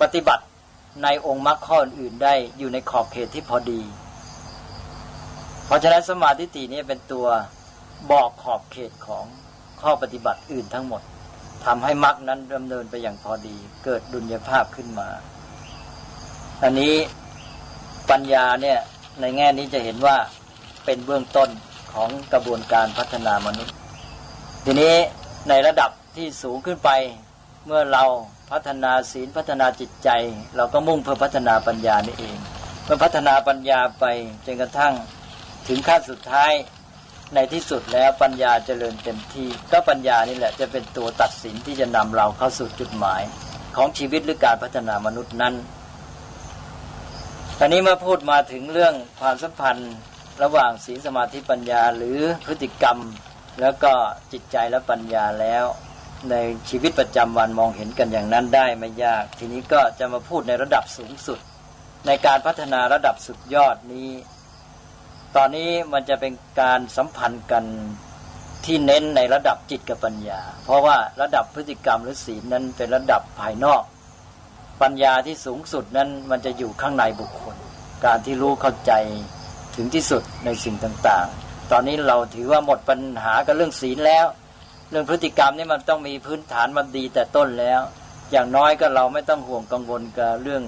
ปฏิบัติในองค์มรรคข้ออื่นได้อยู่ในขอบเขตที่พอดี เพราะฉะนั้นสมาธิตีนี้เป็นตัวบอกขอบเขตของข้อปฏิบัติอื่นทั้งหมดทำให้มรรคนั้นดำเนินไปอย่างพอดี เกิดดุลยภาพขึ้นมา อันนี้ปัญญาเนี่ยในแง่นี้จะเห็นว่าเป็นเบื้องต้นของกระบวนการพัฒนามนุษย์ ทีนี้ในระดับที่สูงขึ้นไปเมื่อเราพัฒนาศีลพัฒนาจิตใจ เราก็มุ่งเพื่อพัฒนาปัญญานี่เอง เมื่อพัฒนาปัญญาไปจนกระทั่ง ถึงขั้นสุดท้ายในที่สุดแล้วปัญญาเจริญเต็มที่ ก็ปัญญานี่แหละจะเป็นตัวตัดสินที่จะนำเราเข้าสู่จุดหมาย ของชีวิตหรือการพัฒนามนุษย์นั้นตอนนี้มาพูดมาถึงเรื่องความสัมพันธ์ระหว่างศีลสมาธิปัญญาหรือพฤติกรรม แล้วก็จิตใจและปัญญาแล้ว ในชีวิตประจำวันมองเห็นกันอย่างนั้นได้ไม่ยาก ทีนี้ก็จะมาพูดในระดับสูงสุด ในการพัฒนาระดับสุดยอดนี้ ตอนนี้มันจะเป็นการสัมพันธ์กันที่เน้นในระดับจิตกับปัญญา เพราะว่าระดับพฤติกรรมหรือศีลนั้นเป็นระดับภายนอก ปัญญาที่สูงสุดนั้นมันจะอยู่ข้างในบุคคล การที่รู้เข้าใจถึงที่สุดในสิ่งต่างๆ ตอนนี้เราถือว่าหมดปัญหากับเรื่องศีลแล้ว เรื่องพฤติกรรมนี่มันต้องมีพื้นฐานมันดีแต่ต้นแล้ว อย่างน้อยก็เราไม่ต้องห่วงกังวลกับเรื่อง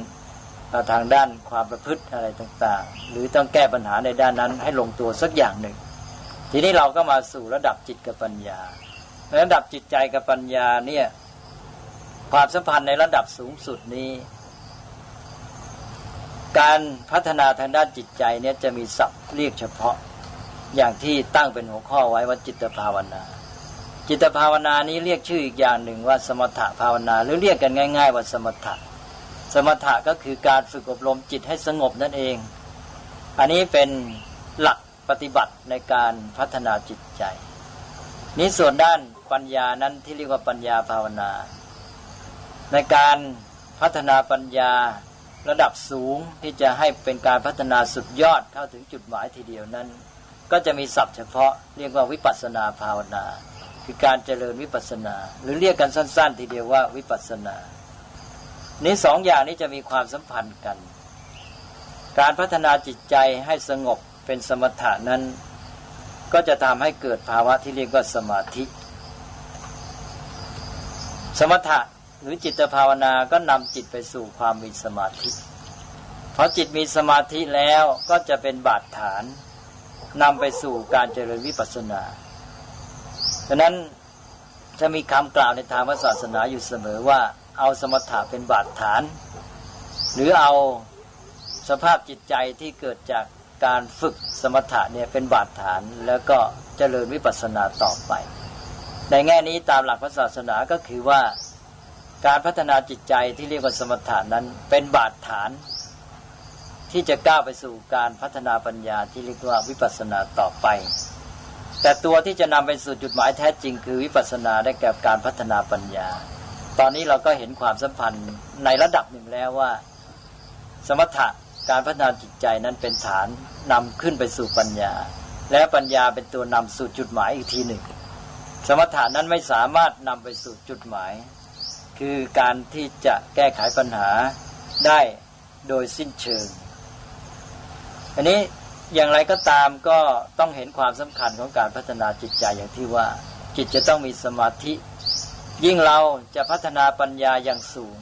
ทางด้านความประพฤติอะไรต่างๆ หรือต้องแก้ปัญหาในด้านนั้นให้ลงตัวสักอย่างหนึ่ง ทีนี้เราก็มาสู่ระดับจิตกับปัญญา ระดับจิตใจกับปัญญาเนี่ยความสัมพันธ์ในระดับสูงสุดนี้ การพัฒนาทางด้านจิตใจเนี่ยจะมีศัพท์เรียกเฉพาะอย่างที่ตั้งเป็นหัวข้อไว้ว่าจิตภาวนา จิตภาวนานี้เรียกชื่ออีกอย่างหนึ่งว่าสมถภาวนา หรือเรียกกันง่าย ๆ ว่าสมถะ สมถะก็คือการฝึกอบรมจิตให้สงบนั่นเอง อันนี้เป็นหลักปฏิบัติในการพัฒนาจิตใจ นี้ส่วนด้านปัญญานั้นที่เรียกว่าปัญญาภาวนา ในการพัฒนาปัญญาระดับสูงที่จะให้เป็นการพัฒนาสุดยอดเข้าถึงจุดหมายทีเดียวนั้น ก็จะมีศัพท์เฉพาะเรียกว่าวิปัสนาภาวนา คือการเจริญวิปัสนา หรือเรียกกันสั้น ๆ ทีเดียวว่าวิปัสนา นี้สองอย่างนี้จะมีความสัมพันธ์กัน การพัฒนาจิตใจให้สงบเป็นสมถะนั้น ก็จะทำให้เกิดภาวะที่เรียกว่าสมาธิ สมถะหรือจิตภาวนาก็นำจิตไปสู่ความมีสมาธิพอจิตมีสมาธิแล้วก็จะเป็นบาดฐานนำไปสู่การเจริญวิปัสสนาฉะนั้นจะมีคำกล่าวในทางศาสนาอยู่เสมอว่า เอาสมถะเป็นบาดฐาน หรือเอาสภาพจิตใจที่เกิดจากการฝึกสมถะเนี่ยเป็นบาดฐาน แล้วก็เจริญวิปัสสนาต่อไป ในแง่นี้ตามหลักพระศาสนาก็คือว่าการพัฒนาจิตใจที่เรียกว่าสมถะนั้นเป็นบาดฐาน ที่จะก้าวไปสู่การพัฒนาปัญญาที่เรียกว่าวิปัสสนาต่อไป แต่ตัวที่จะนำไปสู่จุดหมายแท้จริงคือวิปัสสนาได้แก่การพัฒนาปัญญา ตอนนี้เราก็เห็นความสัมพันธ์ในระดับหนึ่งแล้วว่า สมถะการพัฒนาจิตใจนั้นเป็นฐานนำขึ้นไปสู่ปัญญา และปัญญาเป็นตัวนำสู่จุดหมายอีกทีหนึ่ง สมถะนั้นไม่สามารถนำไปสู่จุดหมาย คือการที่จะแก้ไขปัญหาได้โดยสิ้นเชิง อันนี้อย่างไรก็ตามก็ต้องเห็นความสำคัญของการพัฒนาจิตใจอย่างที่ว่าจิตจะต้องมีสมาธิ ยิ่งเราจะพัฒนาปัญญาอย่างสูง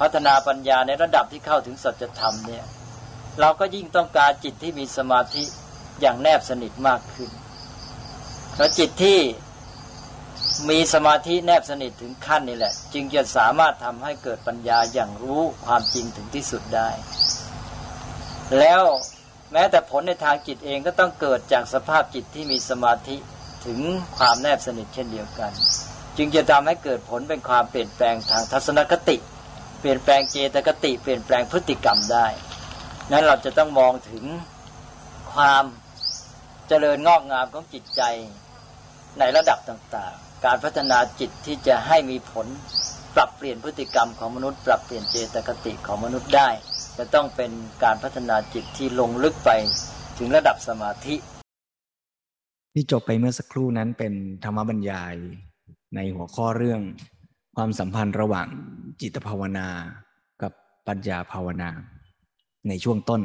พัฒนาปัญญาในระดับที่เข้าถึงสัจธรรมเนี่ย เราก็ยิ่งต้องการจิตที่มีสมาธิอย่างแนบสนิทมากขึ้น แล้วจิตที่มีสมาธิแนบสนิทถึงขั้นนี่แหละ จึงจะสามารถทำให้เกิดปัญญาอย่างรู้ความจริงถึงที่สุดได้ แล้วแม้แต่ผลในทางจิตเองก็ต้องเกิดจากสภาพจิตที่มีสมาธิถึงความแนบสนิทเช่นเดียวกัน จึงจะทำให้เกิดผลเป็นความเปลี่ยนแปลงทางทัศนคติ เปลี่ยนแปลงเจตคติ เปลี่ยนแปลงพฤติกรรมได้นั้นเราจะต้องมองถึงความเจริญงอกงามของจิตใจในระดับต่างๆ การพัฒนาจิตที่จะให้มีผลปรับเปลี่ยนพฤติกรรมของมนุษย์ ปรับเปลี่ยนเจตคติของมนุษย์ได้ จะต้องเป็นการพัฒนาจิตที่ลงลึกไปถึงระดับสมาธิ ที่จบไปเมื่อสักครู่นั้นเป็นธรรมบรรยาย ในหัวข้อเรื่องความสัมพันธ์ระหว่างจิตภาวนา กับปัญญาภาวนา ในช่วงต้น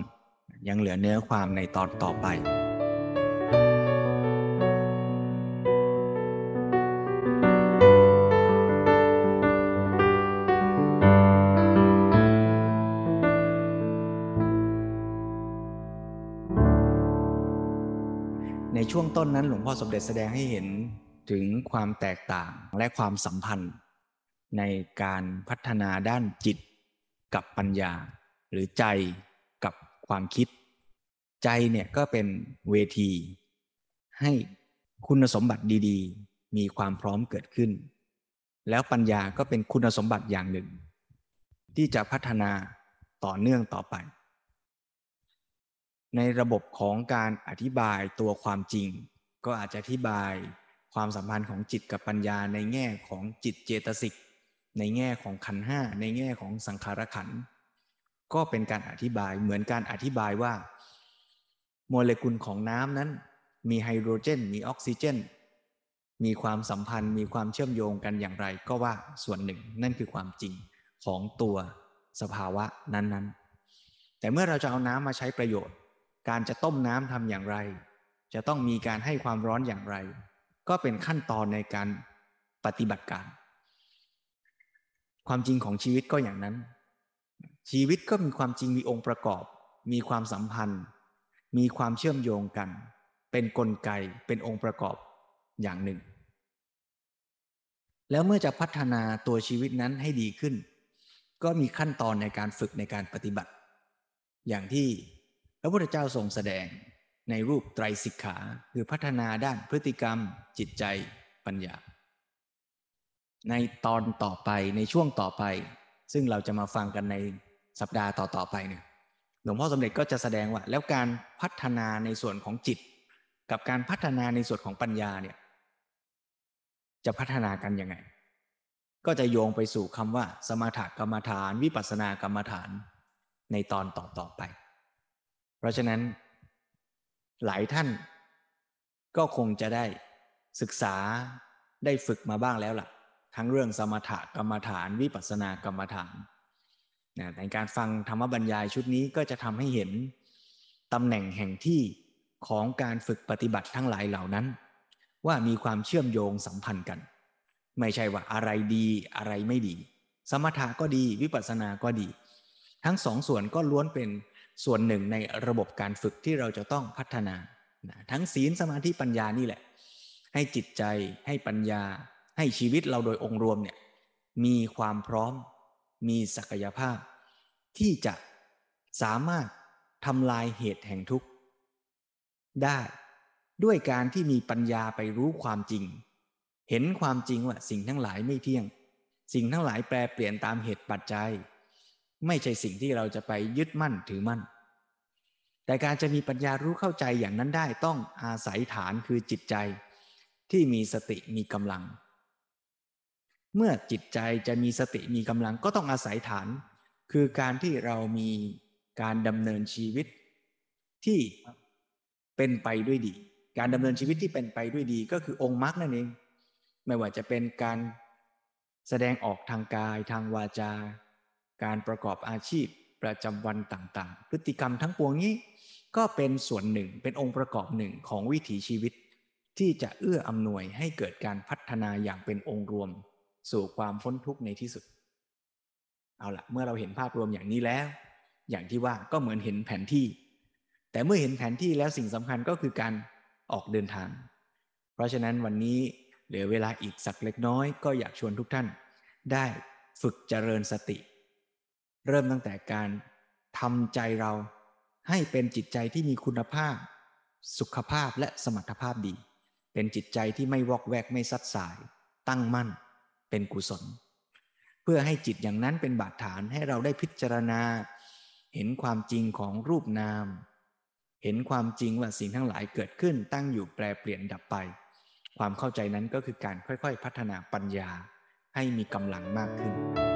ยังเหลือเนื้อความในตอนต่อไป ในช่วงต้นนั้นหลวงพ่อสมเด็จแสดงให้เห็น ถึงความแตกต่างและความสัมพันธ์ ในการพัฒนาด้านจิตกับปัญญา หรือใจกับความคิด ใจเนี่ยก็เป็นเวที ให้คุณสมบัติดีๆ มีความพร้อมเกิดขึ้น แล้วปัญญาก็เป็นคุณสมบัติอย่างหนึ่ง ที่จะพัฒนาต่อเนื่องต่อไป ในระบบของการอธิบายตัวความจริง ก็อาจจะอธิบาย ความสัมพันธ์ของจิตกับปัญญาในแง่ของจิตเจตสิกในแง่ของขันห้าในแง่ของสังขารขันก็เป็นการอธิบายเหมือนการอธิบายว่า โมเลกุลของน้ำนั้น มีไฮโดรเจน มีออกซิเจน มีความสัมพันธ์ มีความเชื่อมโยงกันอย่างไร ก็ว่าส่วนหนึ่งนั่นคือความจริงของตัวสภาวะนั้นๆ แต่เมื่อเราจะเอาน้ำมาใช้ประโยชน์ การจะต้มน้ำทำอย่างไร จะต้องมีการให้ความร้อนอย่างไร ก็เป็นขั้นตอนในการปฏิบัติการ ความจริงของชีวิตก็อย่างนั้น ชีวิตก็มีความจริงมีองค์ประกอบ มีความสัมพันธ์ มีความเชื่อมโยงกัน เป็นนกลไกเป็นองค์ประกอบอย่างหนึ่ง แล้วเมื่อจะพัฒนาตัวชีวิตนั้นให้ดีขึ้น ก็มีขั้นตอนในการฝึกในการปฏิบัติ อย่างที่พระพุทธเจ้าทรงแสดง ในรูปไตรสิกขาคือพัฒนาด้านพฤติกรรม จิตใจปัญญา ในตอนต่อไปในช่วงต่อไป ซึ่งเราจะมาฟังกันในสัปดาห์ต่อๆไปเนี่ยหลวงพ่อสมเด็จก็จะแสดงว่า แล้วการพัฒนาในส่วนของจิต กับการพัฒนาในส่วนของปัญญาเนี่ยจะพัฒนากันยังไง ก็จะโยงไปสู่คำว่า สมถกรรมฐาน วิปัสสนากรรมฐานในตอนต่อต่อไป เพราะฉะนั้น หลายท่าน ก็คงจะได้ศึกษาได้ฝึกมาบ้างแล้วล่ะ ทั้งเรื่องสมถกรรมฐานวิปัสสนากรรมฐานนะในการฟังธรรมบรรยายชุดนี้ก็จะทำให้เห็นตำแหน่งแห่งที่ของการฝึกปฏิบัติทั้งหลายเหล่านั้น ว่ามีความเชื่อมโยงสัมพันธ์กัน ไม่ใช่ว่าอะไรดีอะไรไม่ดี สมถะก็ดีวิปัสสนาก็ดี ทั้งสองส่วนก็ล้วนเป็น ส่วนหนึ่งในระบบการฝึกที่เราจะต้องพัฒนาทั้งศีลสมาธิปัญญานี่แหละ ให้จิตใจให้ปัญญา ให้ชีวิตเราโดยองค์รวมเนี่ยมีความพร้อม มีศักยภาพ ที่จะสามารถทำลายเหตุแห่งทุกข์ ได้ด้วยการที่มีปัญญาไปรู้ความจริง เห็นความจริงว่าสิ่งทั้งหลายไม่เที่ยง สิ่งทั้งหลายแปรเปลี่ยนตามเหตุปัจจัย ไม่ใช่สิ่งที่เราจะไปยึดมั่นถือมั่น แต่การจะมีปัญญารู้เข้าใจอย่างนั้นได้ต้องอาศัยฐานคือจิตใจ ที่มีสติมีกำลัง เมื่อจิตใจจะมีสติมีกำลังก็ต้องอาศัยฐาน คือการที่เรามีการดำเนินชีวิตที่เป็นไปด้วยดี การดำเนินชีวิตที่เป็นไปด้วยดีก็คือองค์มรรคนั่นเอง ไม่ว่าจะเป็นการแสดงออกทางกายทางวาจา การประกอบอาชีพประจำวันต่างๆ พฤติกรรมทั้งปวงนี้ ก็เป็นส่วนหนึ่งเป็นองค์ประกอบหนึ่งของวิถีชีวิต ที่จะเอื้ออำนวยให้เกิดการพัฒนาอย่างเป็นองค์รวม สู่ความพ้นทุกข์ในที่สุด เอาละเมื่อเราเห็นภาพรวมอย่างนี้แล้ว อย่างที่ว่าก็เหมือนเห็นแผนที่ แต่เมื่อเห็นแผนที่แล้วสิ่งสำคัญก็คือการออกเดินทาง เพราะฉะนั้นวันนี้เหลือเวลาอีกสักเล็กน้อยก็อยากชวนทุกท่าน ได้ฝึกเจริญสติ เริ่มตั้งแต่การทำใจเราให้เป็นจิตใจที่มีคุณภาพ สุขภาพและสมรรถภาพดี เป็นจิตใจที่ไม่วอกแวกไม่ซัดสาย ตั้งมั่น เป็นกุศล เพื่อให้จิตอย่างนั้นเป็นบาดฐานให้เราได้พิจารณา เห็นความจริงของรูปนาม เห็นความจริงว่าสิ่งทั้งหลายเกิดขึ้นตั้งอยู่แปรเปลี่ยนดับไป ความเข้าใจนั้นก็คือการค่อยๆ พัฒนาปัญญาให้มีกำลังมากขึ้น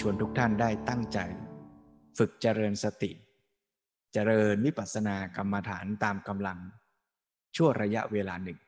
ชวนทุกท่านได้ตั้งใจ ฝึกเจริญสติ เจริญวิปัสสนากรรมฐานตามกำลัง ชั่วระยะเวลาหนึ่ง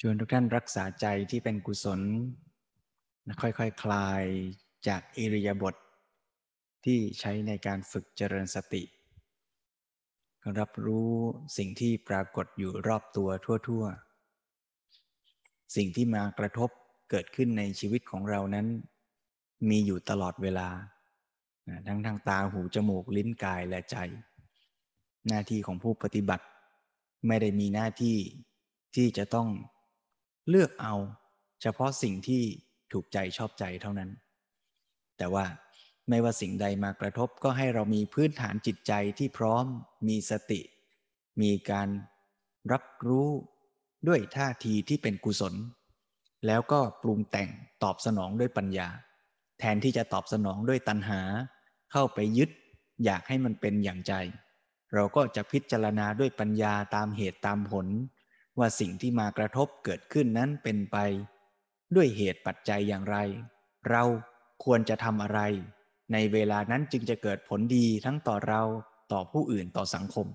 ชวนทุกท่านรักษาใจที่เป็นกุศล ค่อยๆคคลายจากอิริยาบถทที่ใช้ในการฝึกเจริญสติ รับรู้สิ่งที่ปรากฏอยู่รอบตัวทั่ว ๆ สิ่งที่มากระทบเกิดขึ้นในชีวิตของเรานั้น มีอยู่ตลอดเวลา ทั้งทางตาหูจมูกลิ้นกายและใจ หน้าที่ของผู้ปฏิบัติ ไม่ได้มีหน้าที่ที่จะต้อง เลือกเอาเฉพาะสิ่งที่ถูกใจชอบใจเท่านั้น แต่ว่าไม่ว่าสิ่งใดมากระทบก็ให้เรามีพื้นฐานจิตใจที่พร้อม มีสติ มีการรับรู้ด้วยท่าทีที่เป็นกุศล แล้วก็ปรุงแต่งตอบสนองด้วยปัญญา แทนที่จะตอบสนองด้วยตัณหา เข้าไปยึด อยากให้มันเป็นอย่างใจ เราก็จะพิจารณาด้วยปัญญาตามเหตุตามผล ว่าสิ่งที่มากระทบเกิดขึ้นนั้นเป็นไป ด้วยเหตุปัจจัยอย่างไร เราควรจะทำอะไร ในเวลานั้นจึงจะเกิดผลดีทั้งต่อเราต่อผู้อื่นต่อสังคม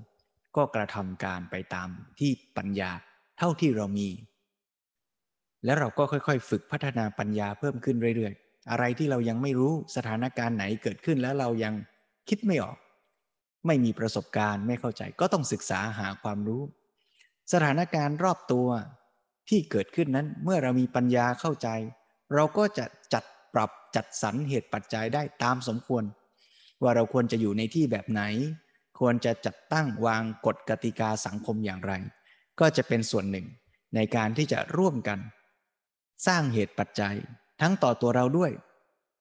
ก็กระทำการไปตามที่ปัญญาเท่าที่เรามี แล้วเราก็ค่อยๆ ฝึกพัฒนาปัญญาเพิ่มขึ้นเรื่อยๆ อะไรที่เรายังไม่รู้สถานการณ์ไหนเกิดขึ้นแล้วเรายังคิดไม่ออก ไม่มีประสบการณ์ไม่เข้าใจก็ต้องศึกษาหาความรู้ สถานการณ์รอบตัวที่เกิดขึ้นนั้นเมื่อเรามีปัญญาเข้าใจ เราก็จะจัดปรับจัดสรรเหตุปัจจัยได้ตามสมควร ว่าเราควรจะอยู่ในที่แบบไหน ควรจะจัดตั้งวางกฎกติกาสังคมอย่างไร ก็จะเป็นส่วนหนึ่งในการที่จะร่วมกัน สร้างเหตุปัจจัย ทั้งต่อตัวเราด้วย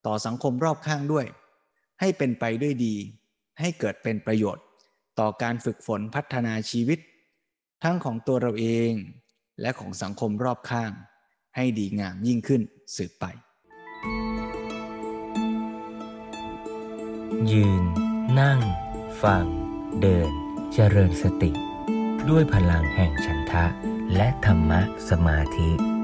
ต่อสังคมรอบข้างด้วย ให้เป็นไปด้วยดี ให้เกิดเป็นประโยชน์ ต่อการฝึกฝนพัฒนาชีวิต ทั้งของตัวเราเองและของสังคมรอบข้าง ให้ดีงามยิ่งขึ้นสืบไป ยืน นั่ง ฟัง เดิน เจริญสติ ด้วยพลังแห่งฉันทะ และธรรมะสมาธิ